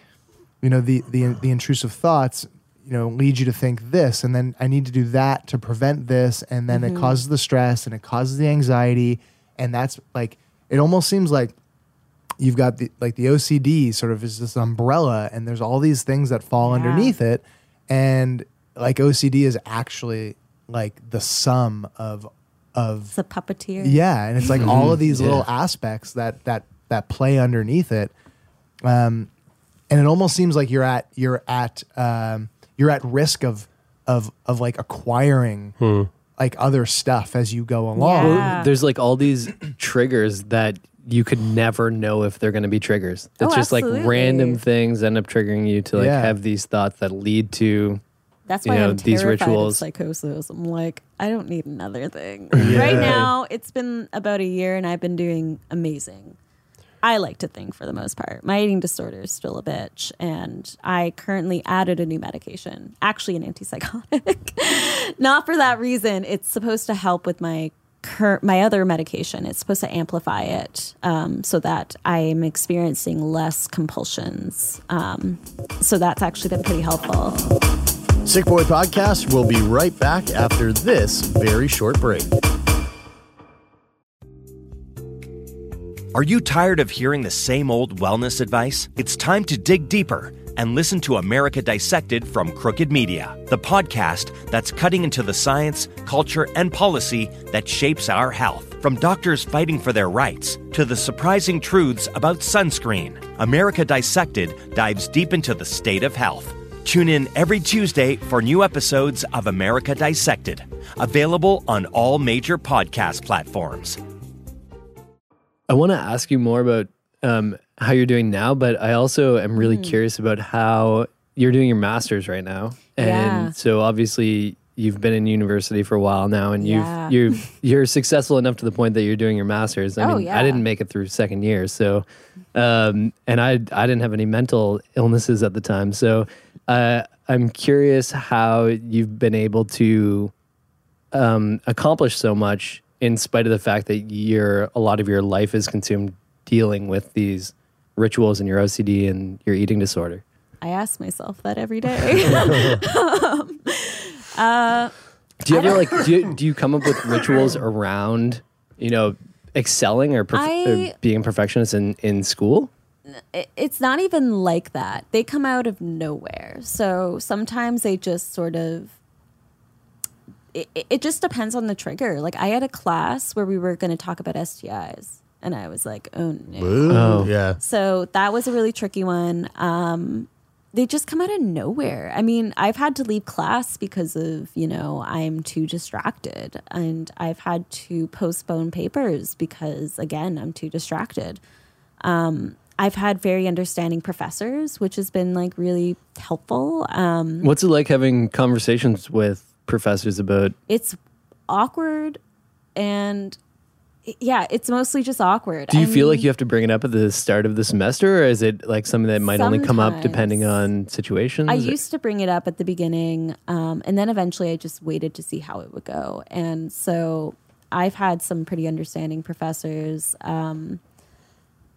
you know the the the intrusive thoughts you know lead you to think this and then i need to do that to prevent this and then it Mhm. causes the stress and it causes the anxiety and that's like it almost seems like you've got the like the OCD sort of is this umbrella and there's all these things that fall Yeah. underneath it and like OCD is actually like the sum of of It's a puppeteer. yeah and it's like [laughs] all of these Yeah. little aspects that that that play underneath it um and it almost seems like you're at you're at um you're at risk of of of like acquiring like other stuff as you go along Well, there's like all these triggers that you could never know if they're going to be triggers. Oh, It's just like random things end up triggering you to like Yeah. have these thoughts that lead to That's you why know, I'm these terrified rituals. of psychosis. I'm like, I don't need another thing. [laughs] Yeah. Right now, it's been about a year, and I've been doing amazing. I like to think for the most part. My eating disorder is still a bitch, and I currently added a new medication, actually an antipsychotic. [laughs] Not for that reason. It's supposed to help with my cur- my other medication. It's supposed to amplify it um, so that I'm experiencing less compulsions. Um, so that's actually been pretty helpful. Sick Boy Podcast will be right back after this very short break. Are you tired of hearing the same old wellness advice? It's time to dig deeper and listen to America Dissected from Crooked Media, the podcast that's cutting into the science, culture, and policy that shapes our health. From doctors fighting for their rights to the surprising truths about sunscreen, America Dissected dives deep into the state of health. Tune in every Tuesday for new episodes of America Dissected, available on all major podcast platforms. I want to ask you more about um, how you're doing now, but I also am really Mm. curious about how you're doing your master's right now. And Yeah. so obviously you've been in university for a while now and you've you're [laughs] you're successful enough to the point that you're doing your master's. I Oh, mean, yeah. I didn't make it through second year, so um, and I I didn't have any mental illnesses at the time. So uh, I'm curious how you've been able to um, accomplish so much in spite of the fact that your a lot of your life is consumed dealing with these rituals and your OCD and your eating disorder. I ask myself that every day. [laughs] [laughs] um, uh, Do you ever like do you, [laughs] do you come up with rituals around you know excelling or, perf- I- or being a perfectionist in in school? it's not even like that. They come out of nowhere. So sometimes they just sort of. It, it- it just depends on the trigger. Like I had a class where we were going to talk about STIs, and I was like, "Oh no!" Oh. yeah. So that was a really tricky one. Um, they just come out of nowhere. I mean, I've had to leave class because of, you know, I'm too distracted. And I've had to postpone papers because, again, I'm too distracted. Um, I've had very understanding professors, which has been like really helpful. Um, What's it like having conversations with professors about it's awkward and yeah, it's mostly just awkward. Do you I feel like you have to bring it up at the start of the semester, or is it like something that might only come up depending on situations? I used to bring it up at the beginning, um, and then eventually I just waited to see how it would go. And so I've had some pretty understanding professors. Um,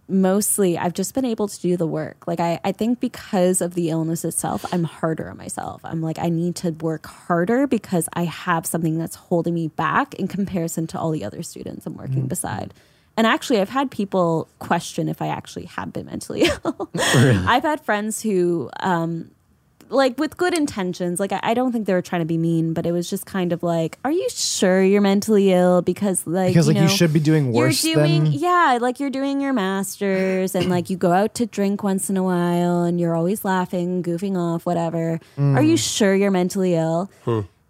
mostly, I've just been able to do the work. Like, I, I think because of the illness itself, I'm harder on myself. I'm like, I need to work harder because I have something that's holding me back in comparison to all the other students I'm working beside. And actually, I've had people question if I actually have been mentally [laughs] ill. [laughs] I've had friends who, um, like, with good intentions, like, I, I don't think they were trying to be mean, but it was just kind of like, are you sure you're mentally ill? Because, like, Because, you like, you should be doing worse You're doing, than- yeah, like, you're doing your master's and, like, you go out to drink once in a while and you're always laughing, goofing off, whatever. Are you Mm. sure you're mentally ill?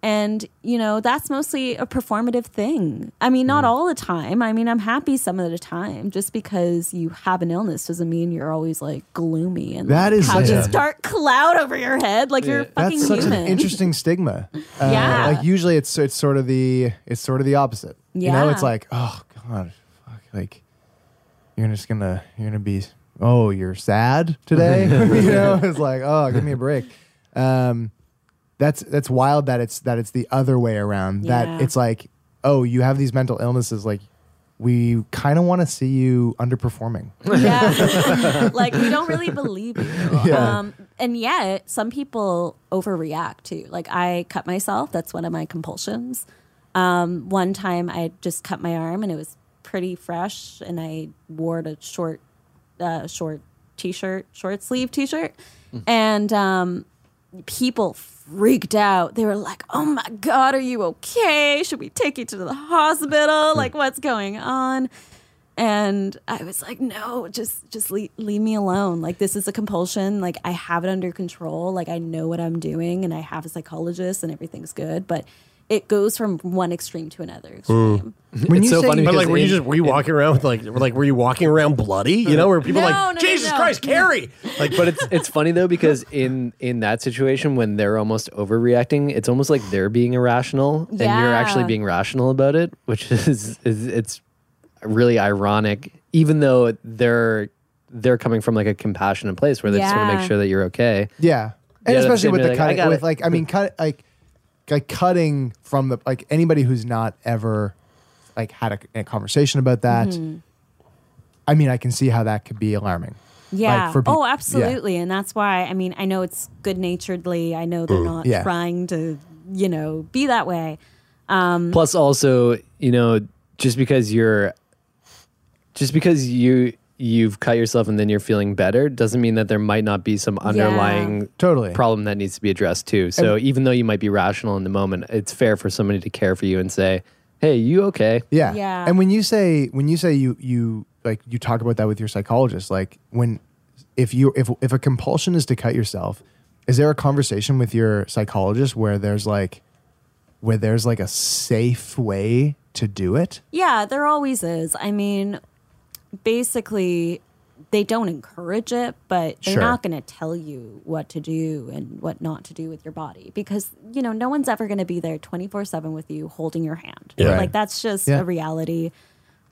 And, you know, that's mostly a performative thing. I mean, not all the time. I mean, I'm happy some of the time. Just because you have an illness doesn't mean you're always like gloomy and That like, is have this a- dark cloud over your head. Like you're fucking That's such human. an interesting stigma. [laughs] Uh, Yeah. Like usually it's it's sort of the it's sort of the opposite. Yeah. You know, it's like, oh God, fuck, like you're just gonna you're gonna be oh, you're sad today. [laughs] you know, it's like, oh, give me a break. Um that's that's wild that it's that it's the other way around. Yeah. That it's like, oh, you have these mental illnesses, like we kind of want to see you underperforming. Yeah. [laughs] like we don't really believe you. Yeah. Um, and yet some people overreact too. Like I cut myself. That's one of my compulsions. Um, one time I just cut my arm and it was pretty fresh and I wore a short, uh, short t-shirt, short sleeve t-shirt. And, um, people freaked out. They were like, "Oh my god, are you okay? Should we take you to the hospital? [laughs] Like what's going on?" And I was like, "No, just just leave, leave me alone. Like this is a compulsion. Like I have it under control. Like I know what I'm doing and I have a psychologist and everything's good, but it goes from one extreme to another mm. extreme. When it's you so say- funny But like, were you just were you walking around with like like were you walking around bloody? You know, where people No, like no, no, Jesus no. Christ, Carrie. Like, but it's it's funny though because in in that situation when they're almost overreacting, it's almost like they're being irrational and you're actually being rational about it, which [laughs] is, is it's really ironic. even though they're they're coming from like a compassionate place where they just want to make sure that you're okay. Yeah, and Yeah, especially with the like, I cutting, with it. like I mean, cut like like cutting from the like anybody who's not ever like had a, a conversation about that. Mhm. I mean, I can see how that could be alarming. Yeah. Like, for peop- oh, yeah. absolutely. And that's why, I mean, I know it's good naturedly. I know they're not Yeah. trying to, you know, be that way. Um, Plus, also, you know, just because you're, just because you you've cut yourself and then you're feeling better doesn't mean that there might not be some underlying totally problem that needs to be addressed too. So even though you might be rational in the moment, it's fair for somebody to care for you and say, "Hey, you okay?" Yeah. Yeah. And when you say when you say you you like you talk about that with your psychologist, like when if you if if a compulsion is to cut yourself, is there a conversation with your psychologist where there's like where there's like a safe way to do it? yeah, there always is. I mean, basically, they don't encourage it, but they're Sure. not going to tell you what to do and what not to do with your body because, you know, no one's ever going to be there 24 7 with you holding your hand. Yeah. Right. Like, that's just Yeah. a reality.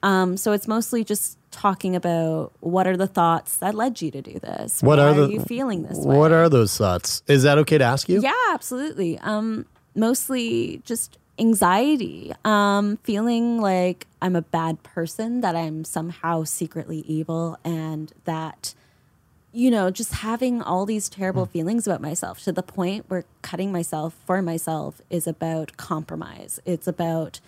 Um, so it's mostly just talking about what are the thoughts that led you to do this? What Why are the you feeling this way? What are those thoughts? Is that okay to ask you? Yeah, absolutely. Um, mostly just anxiety, um, feeling like I'm a bad person, that I'm somehow secretly evil, and that, you know, just having all these terrible feelings about myself to the point where cutting myself for myself is about compromise. It's about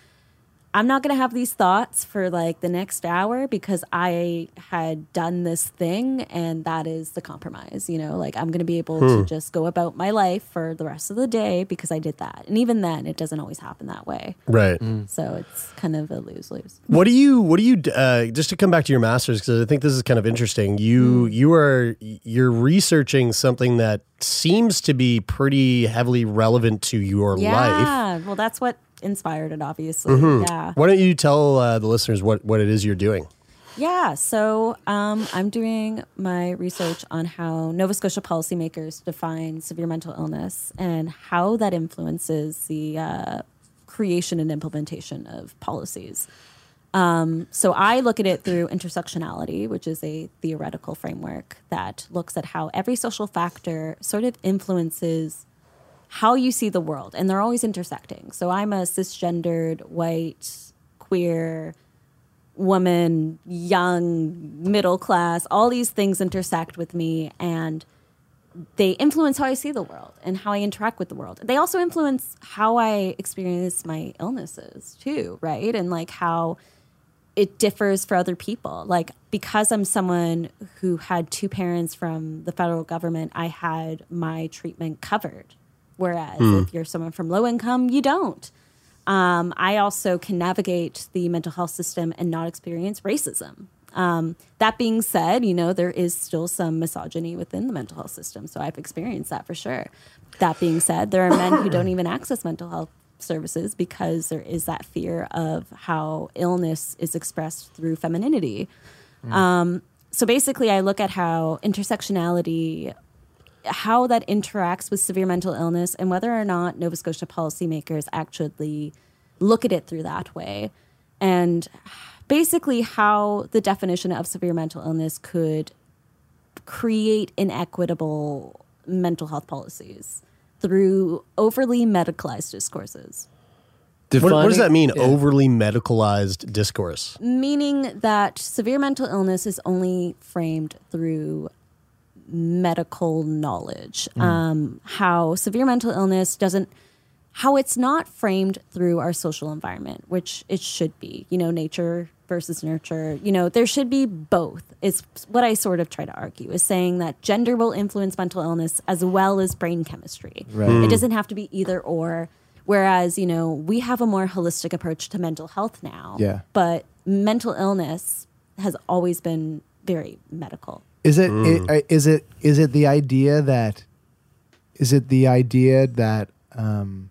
I'm not going to have these thoughts for like the next hour because I had done this thing and that is the compromise. You know, like I'm going to be able to Hmm. just go about my life for the rest of the day because I did that. And even then, it doesn't always happen that way. Right. So it's kind of a lose lose. What do you what do you uh, just to come back to your masters because I think this is kind of interesting. You you are you're researching something that seems to be pretty heavily relevant to your life. Yeah. Well, that's what inspired it, obviously. Mhm. Yeah. Why don't you tell uh, the listeners what what it is you're doing? Yeah, so um, I'm doing my research on how Nova Scotia policymakers define severe mental illness and how that influences the uh, creation and implementation of policies. Um, so I look at it through intersectionality, which is a theoretical framework that looks at how every social factor sort of influences how you see the world, and they're always intersecting. So I'm a cisgendered, white, queer, woman, young, middle class, all these things intersect with me and they influence how I see the world and how I interact with the world. They also influence how I experience my illnesses too, right? And like how it differs for other people. Like because I'm someone who had two parents from the federal government, I had my treatment covered. Whereas Hmm. if you're someone from low income, you don't. Um, I also can navigate the mental health system and not experience racism. Um, that being said, you know, there is still some misogyny within the mental health system. So I've experienced that for sure. That being said, there are men who don't [coughs] even access mental health services because there is that fear of how illness is expressed through femininity. Um, so basically, I look at how intersectionality how that interacts with severe mental illness and whether or not Nova Scotia policymakers actually look at it through that way. And basically, how the definition of severe mental illness could create inequitable mental health policies through overly medicalized discourses. What, what does that mean? yeah. Overly medicalized discourse. Meaning that severe mental illness is only framed through medical knowledge. Mm. Um, how severe mental illness doesn't, how it's not framed through our social environment, which it should be. You know, nature versus nurture. You know, there should be both. Is what I sort of try to argue is saying that gender will influence mental illness as well as brain chemistry. Right. It Mm. doesn't have to be either or. Whereas, you know, we have a more holistic approach to mental health now. Yeah. But mental illness has always been very medical. Is it, Mm. i- is it is it the idea that is it the idea that um,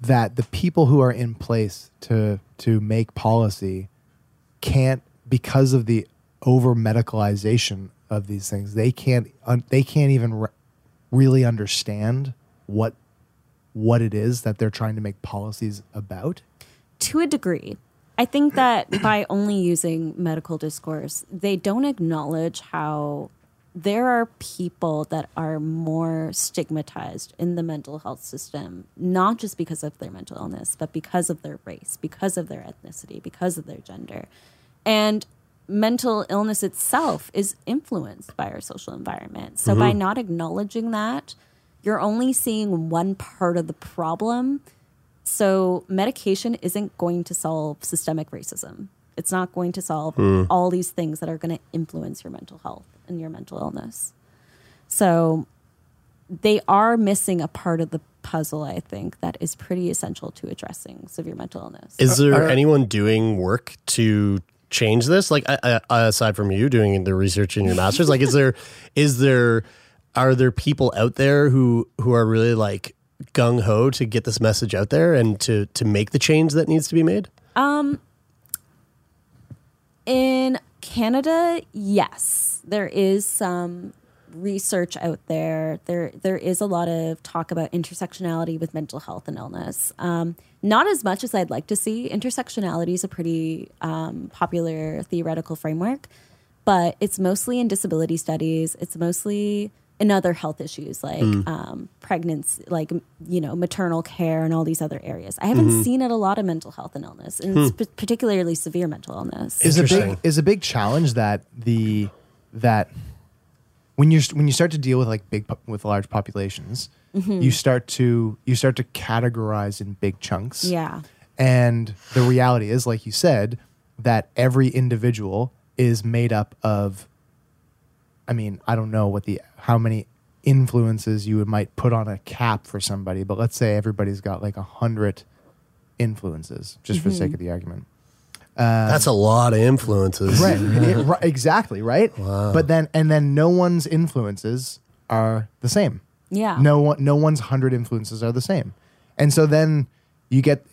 that the people who are in place to to make policy can't because of the over medicalization of these things they can't un, they can't even re- really understand what what it is that they're trying to make policies about To a degree. I think that by only using medical discourse, they don't acknowledge how there are people that are more stigmatized in the mental health system, not just because of their mental illness, but because of their race, because of their ethnicity, because of their gender. And mental illness itself is influenced by our social environment. So by Mhm. not acknowledging that, you're only seeing one part of the problem. So medication isn't going to solve systemic racism. It's not going to solve Hmm. all these things that are going to influence your mental health and your mental illness. So they are missing a part of the puzzle, I think, that is pretty essential to addressing severe mental illness. Is there anyone doing work to change this? Like, uh, aside from you doing the research in your master's, like, is there, is there, are there people out there who who are really like gung ho to get this message out there and to to make the change that needs to be made? Um, in Canada, yes, there is some research out there. There, there is a lot of talk about intersectionality with mental health and illness. Um, not as much as I'd like to see. Intersectionality is a pretty um, popular theoretical framework, but it's mostly in disability studies. It's mostly in other health issues like Mm. um, pregnancy, like you know, maternal care, and all these other areas. I haven't Mhm. seen it a lot of mental health and illness, and Hmm. sp- particularly severe mental illness. is a big is a big challenge that the that when you're when you start to deal with like big with large populations, Mhm. you start to you start to categorize in big chunks. Yeah. And the reality is, like you said, that every individual is made up of. I mean, I don't know what the how many influences you might put on a cap for somebody, but let's say everybody's got like a hundred influences, just for the sake Mhm. of the argument. Um, That's a lot of influences, right, [laughs] It- ri- exactly right Wow. but then and then no one's influences are the same Yeah. no one no one's 100 influences are the same and so then you get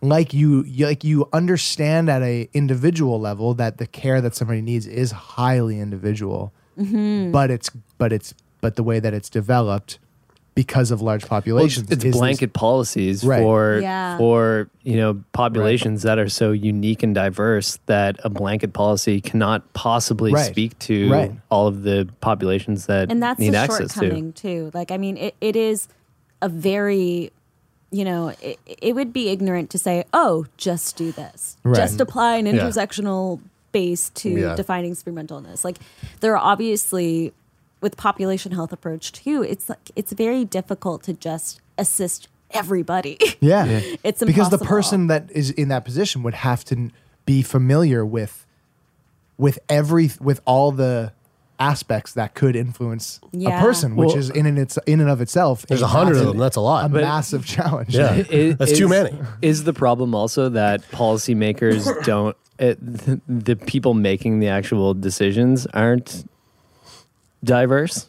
like you, you like you understand at a individual level that the care that somebody needs is highly individual Mhm. but it's but it's but the way that it's developed because of large Well, it's, populations it's is this- blanket policies Right. for Yeah. for you know populations that are so unique and diverse that a blanket policy cannot possibly Right. speak to Right. all of the populations that and that's need the access to. shortcoming too. Like, I mean, it, it is a very, you know, it, it would be ignorant to say, oh, just do this, Right. just apply an Yeah. Intersectional base to Yeah. defining severe mental illness. Like, there are obviously with population health approach too. It's like it's very difficult to just assist everybody. [laughs] Yeah. It's because the person that is in that position would have to be familiar with with every with all the aspects that could influence Yeah. a person, which Well- is in and its in and of itself. There's a hundred of them. That's a lot. A But- massive challenge. I- [laughs] That's too many. Is the problem also that policymakers [laughs] don't, it, the, the people making the actual decisions aren't diverse?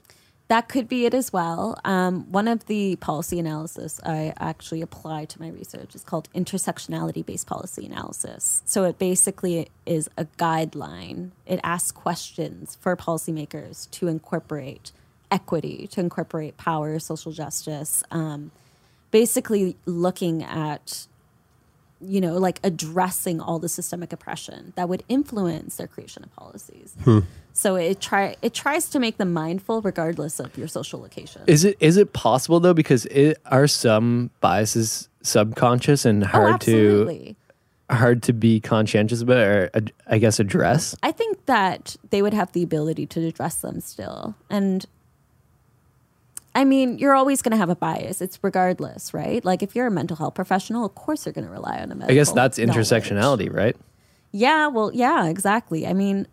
That could be it as well. Um, one of the policy analysis I actually apply to my research is called intersectionality based policy analysis. So it basically is a guideline. It asks questions for policymakers to incorporate equity, to incorporate power, social justice, um, basically looking at you know, like addressing all the systemic oppression that would influence their creation of policies. Hmm. So it try it tries to make them mindful regardless of your social location. Is it is it possible though? Because it are some biases subconscious and hard to hard to be conscientious about, or uh, I guess address. I think that they would have the ability to address them still. And I mean, you're always going to have a bias. It's regardless, right? Like if you're a mental health professional, of course you're going to rely on a medical I guess that's knowledge. intersectionality, right? Yeah, well, yeah, exactly. I mean,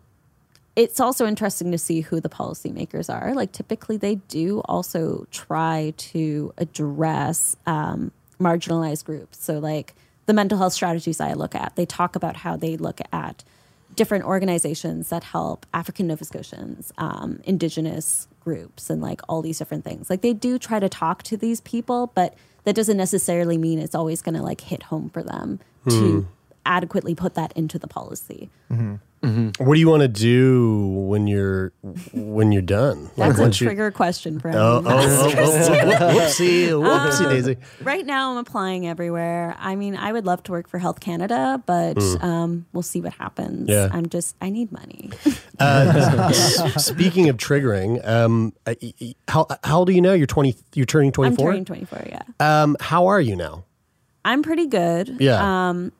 it's also interesting to see who the policymakers are. Like, typically, they do also try to address um, marginalized groups. So, like, the mental health strategies I look at, they talk about how they look at different organizations that help African Nova Scotians, um, Indigenous groups, and like all these different things. Like, they do try to talk to these people, but that doesn't necessarily mean it's always going to like hit home for them to Hmm. Adequately put that into the policy. What do you want to do when you're when you're done? That's a once you- trigger question for Oh, oh, oh, oh, [laughs] whoopsie, whoopsie daisy. Right now, I'm applying everywhere. I mean, I would love to work for Health Canada, but Mm. um, we'll see what happens. Yeah. I'm just, I need money. Uh, [laughs] speaking of triggering, um, I- I- how how old are you now? You're twenty. You're turning twenty I'm turning 24, yeah. Um, how are you now? I'm pretty good. Yeah. Um,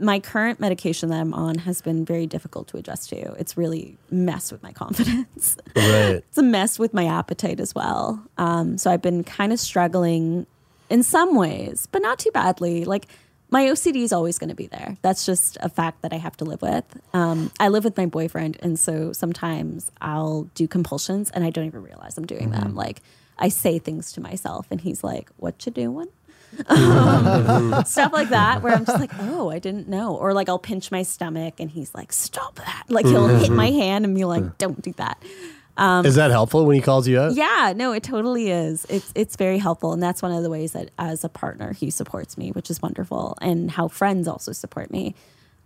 my current medication that I'm on has been very difficult to adjust to. It's really messed with my [laughs] confidence. Right. it's a mess with my appetite as well. Um, so I've been kind of struggling in some ways, but not too badly. Like my OCD is always going to be there. That's just a fact that I have to live with. Um, I live with my boyfriend, and so sometimes I'll do compulsions and I don't even realize I'm doing them. Like I say things to myself, and he's like, "What you doing?" Um, [laughs] stuff like that where i'm just like oh i didn't know or like i'll pinch my stomach and he's like stop that like he'll hit my hand and be like don't do that um, Is that helpful when he calls you out? yeah no it totally is it's it's very helpful and that's one of the ways that as a partner he supports me which is wonderful and how friends also support me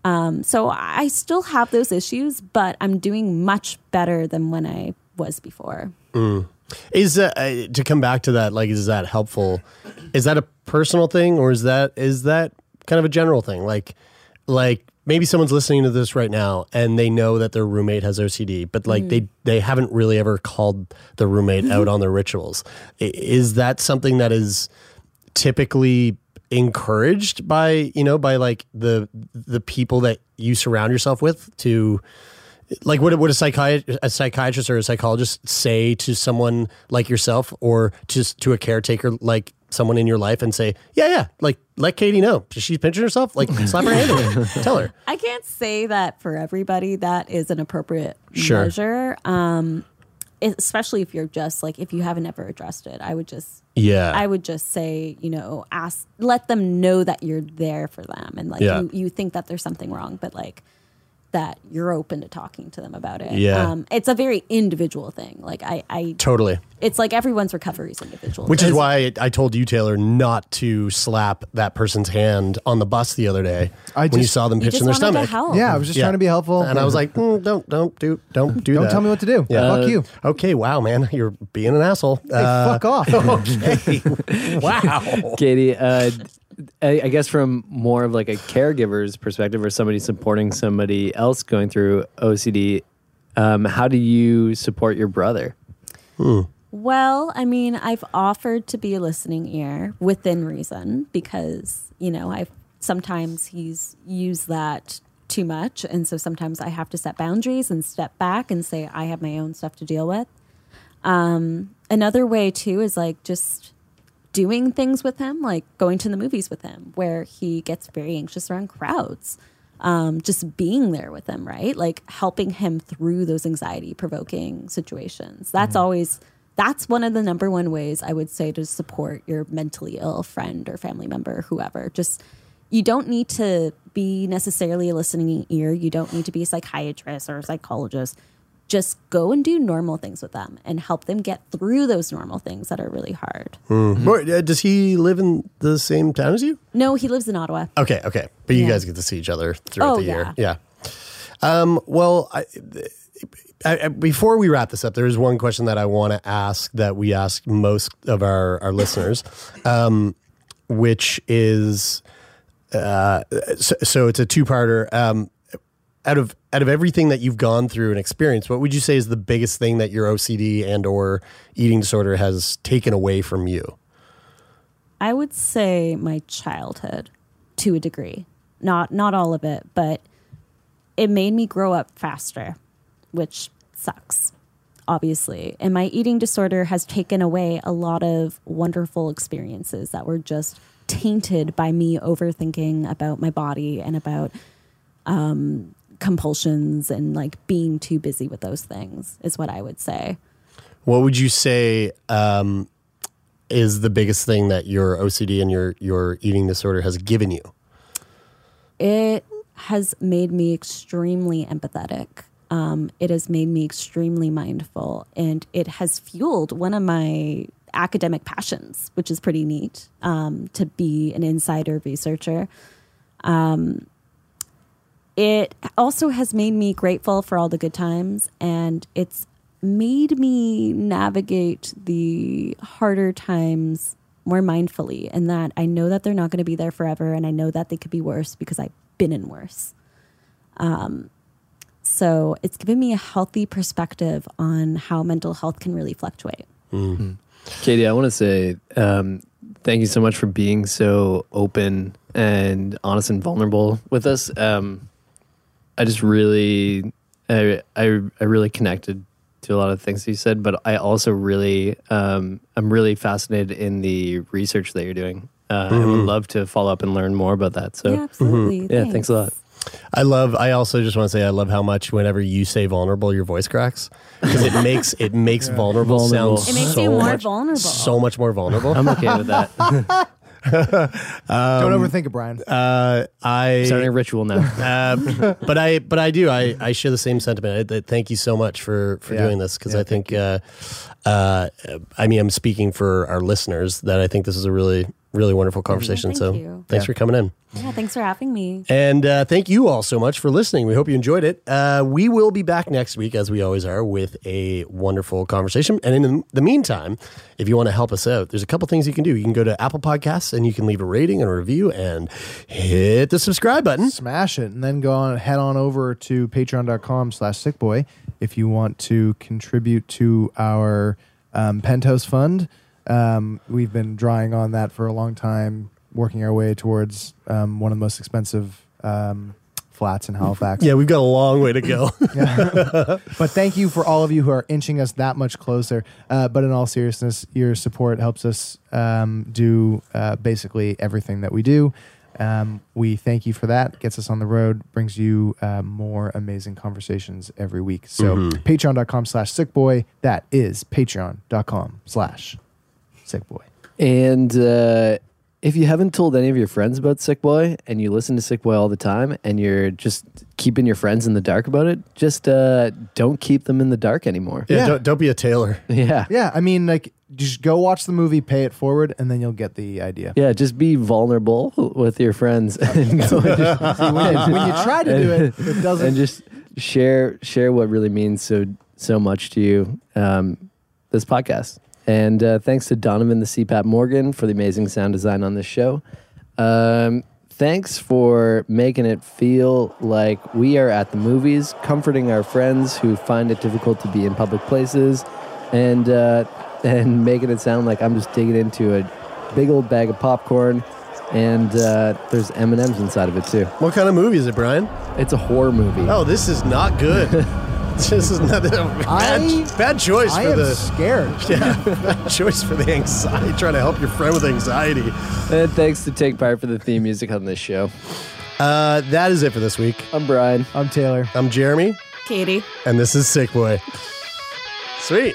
um, so i still have those issues but i'm doing much better than when i was before Mm. Is that uh, to come back to that? Like, is that helpful? Is that a personal thing, or is that is that kind of a general thing? Like, like maybe someone's listening to this right now and they know that their roommate has OCD, but like Mm. they they haven't really ever called the roommate out [laughs] on their rituals. Is that something that is typically encouraged by you know by like the the people that you surround yourself with to like would, would a psychiatrist a psychiatrist or a psychologist say to someone like yourself or just to a caretaker like someone in your life and say yeah yeah like let katie know she's pinching herself like slap her hand away. [laughs] tell her I can't say that for everybody that is an appropriate Sure. measure. Um, especially if you're just like if you haven't ever addressed it, I would just Yeah. I would just say you know ask let them know that you're there for them and like Yeah. you, you think that there's something wrong, but like that you're open to talking to them about it. Yeah. um, it's a very individual thing. Like I, I totally it's like everyone's recovery is individual. which is why I told you Taylor not to slap that person's hand on the bus the other day I when you saw them You pitching their stomach. Yeah, I was just trying to be helpful. and I was like, mm, don't don't do don't do Don't that. tell me what to do. yeah Fuck you. Okay, wow, man, [laughs] you're being an asshole. Hey, fuck off. [laughs] Okay, [laughs] wow. Katie, uh, I, I guess from more of like a caregiver's perspective or somebody supporting somebody else going through OCD, um, how do you support your brother? Well, I mean, I've offered to be a listening ear within reason because, you know, I've sometimes he's used that too much. And so sometimes I have to set boundaries and step back and say, I have my own stuff to deal with. Um, another way, too, is like just doing things with him, like going to the movies with him, where he gets very anxious around crowds. Um, just being there with him, right? Like helping him through those anxiety provoking situations. That's always that's one of the number one ways I would say to support your mentally ill friend or family member, whoever. Just you don't need to be necessarily a listening ear. You don't need to be a psychiatrist or a psychologist. Just go and do normal things with them and help them get through those normal things that are really hard. Hmm. Or, uh, Does he live in the same town as you? No, he lives in Ottawa. Okay, okay, but you Yeah. guys get to see each other throughout Oh, the year. yeah. Yeah. Um, well, I, I, I- before we wrap this up, there is one question that I want to ask that we ask most of our our listeners, um, which is, uh, so, so it's a two parter. Um, out of out of everything that you've gone through and experienced, what would you say is the biggest thing that your OCD and or eating disorder has taken away from you? I would say my childhood to a degree. Not not all of it, but it made me grow up faster, which sucks. Obviously. And my eating disorder has taken away a lot of wonderful experiences that were just tainted by me overthinking about my body and about um, compulsions and like being too busy with those things is what I would say. What would you say um, is the biggest thing that your OCD and your your eating disorder has given you? it has made me extremely empathetic. Um, it has made me extremely mindful, and it has fueled one of my academic passions, which is pretty neat um, to be an insider researcher. Um, it also has made me grateful for all the good times and it's made me navigate the harder times more mindfully and that I know that they're not going to be there forever and I know that they could be worse because I've been in worse. Um, so it's given me a healthy perspective on how mental health can really fluctuate. Katie, I want to say um, thank you so much for being so open and honest and vulnerable with us. Um, I just really, I, I, I really connected to a lot of things you said, but I also really, um, I'm really fascinated in the research that you're doing. Uh, I would Mhm. love to follow up and learn more about that. So, Yeah, absolutely. Mhm. yeah, thanks a lot. I love. I also just want to say I love how much whenever you say vulnerable, your voice cracks because it makes it makes vulnerable, Vulnerable. sound It makes so you more much, vulnerable. so much more vulnerable. I'm okay with that. [laughs] [laughs] Don't overthink it, Brian. Uh, I Starting a ritual now. Uh, [laughs] but I, but I do. I, I share the same sentiment. I, I thank you so much for for Yeah. doing this because Yeah, I think, uh, uh, I mean, I'm speaking for our listeners that I think this is a really, really wonderful conversation. thank so you. thanks Yeah. for coming in. Yeah, thanks for having me. And uh, thank you all so much for listening. We hope you enjoyed it. Uh, we will be back next week, as we always are, with a wonderful conversation. And in the meantime, if you want to help us out, there's a couple things you can do. You can go to Apple Podcasts and you can leave a rating and a review and hit the subscribe button. Smash it, and then go on, head on over to patreon.com slash sickboy if you want to contribute to our um, Penthouse Fund. Um, we've been drawing on that for a long time, working our way towards um, one of the most expensive um, flats in Halifax. [laughs] Yeah, we've got a long way to go. [laughs] but thank you for all of you who are inching us that much closer. Uh, but in all seriousness, your support helps us um, do uh, basically everything that we do. Um, we thank you for that. Gets us on the road, brings you uh, more amazing conversations every week. So Mhm. patreon.com slash sickboy. That is patreon.com slash sickboy. And uh, if you haven't told any of your friends about Sick Boy and you listen to Sick Boy all the time and you're just keeping your friends in the dark about it, just uh, don't keep them in the dark anymore. Yeah, Yeah. Don't, don't be a Taylor. Yeah. Yeah, I mean, like, just go watch the movie, pay it forward, and then you'll get the idea. Yeah, just be vulnerable with your friends. [laughs] and go and just- [laughs] when, you, when you try to do it, it doesn't. and just share share what really means so so much to you um, this podcast and uh, thanks to donovan the cpap morgan for the amazing sound design on this show um, thanks for making it feel like we are at the movies comforting our friends who find it difficult to be in public places and uh, [laughs] and making it sound like i'm just digging into a big old bag of popcorn and uh, there's m&ms inside of it too What kind of movie is it, Brian? it's a horror movie Oh, this is not good. [laughs] [laughs] this is not bad, I- bad choice I for am the scared. [laughs] yeah bad choice for the anxiety. Trying to help your friend with anxiety. And thanks to Take Part for the theme music on this show. Uh, that is it for this week. I'm Brian. I'm Taylor. I'm Jeremie, Katie. and this is Sick Boy. Sweet.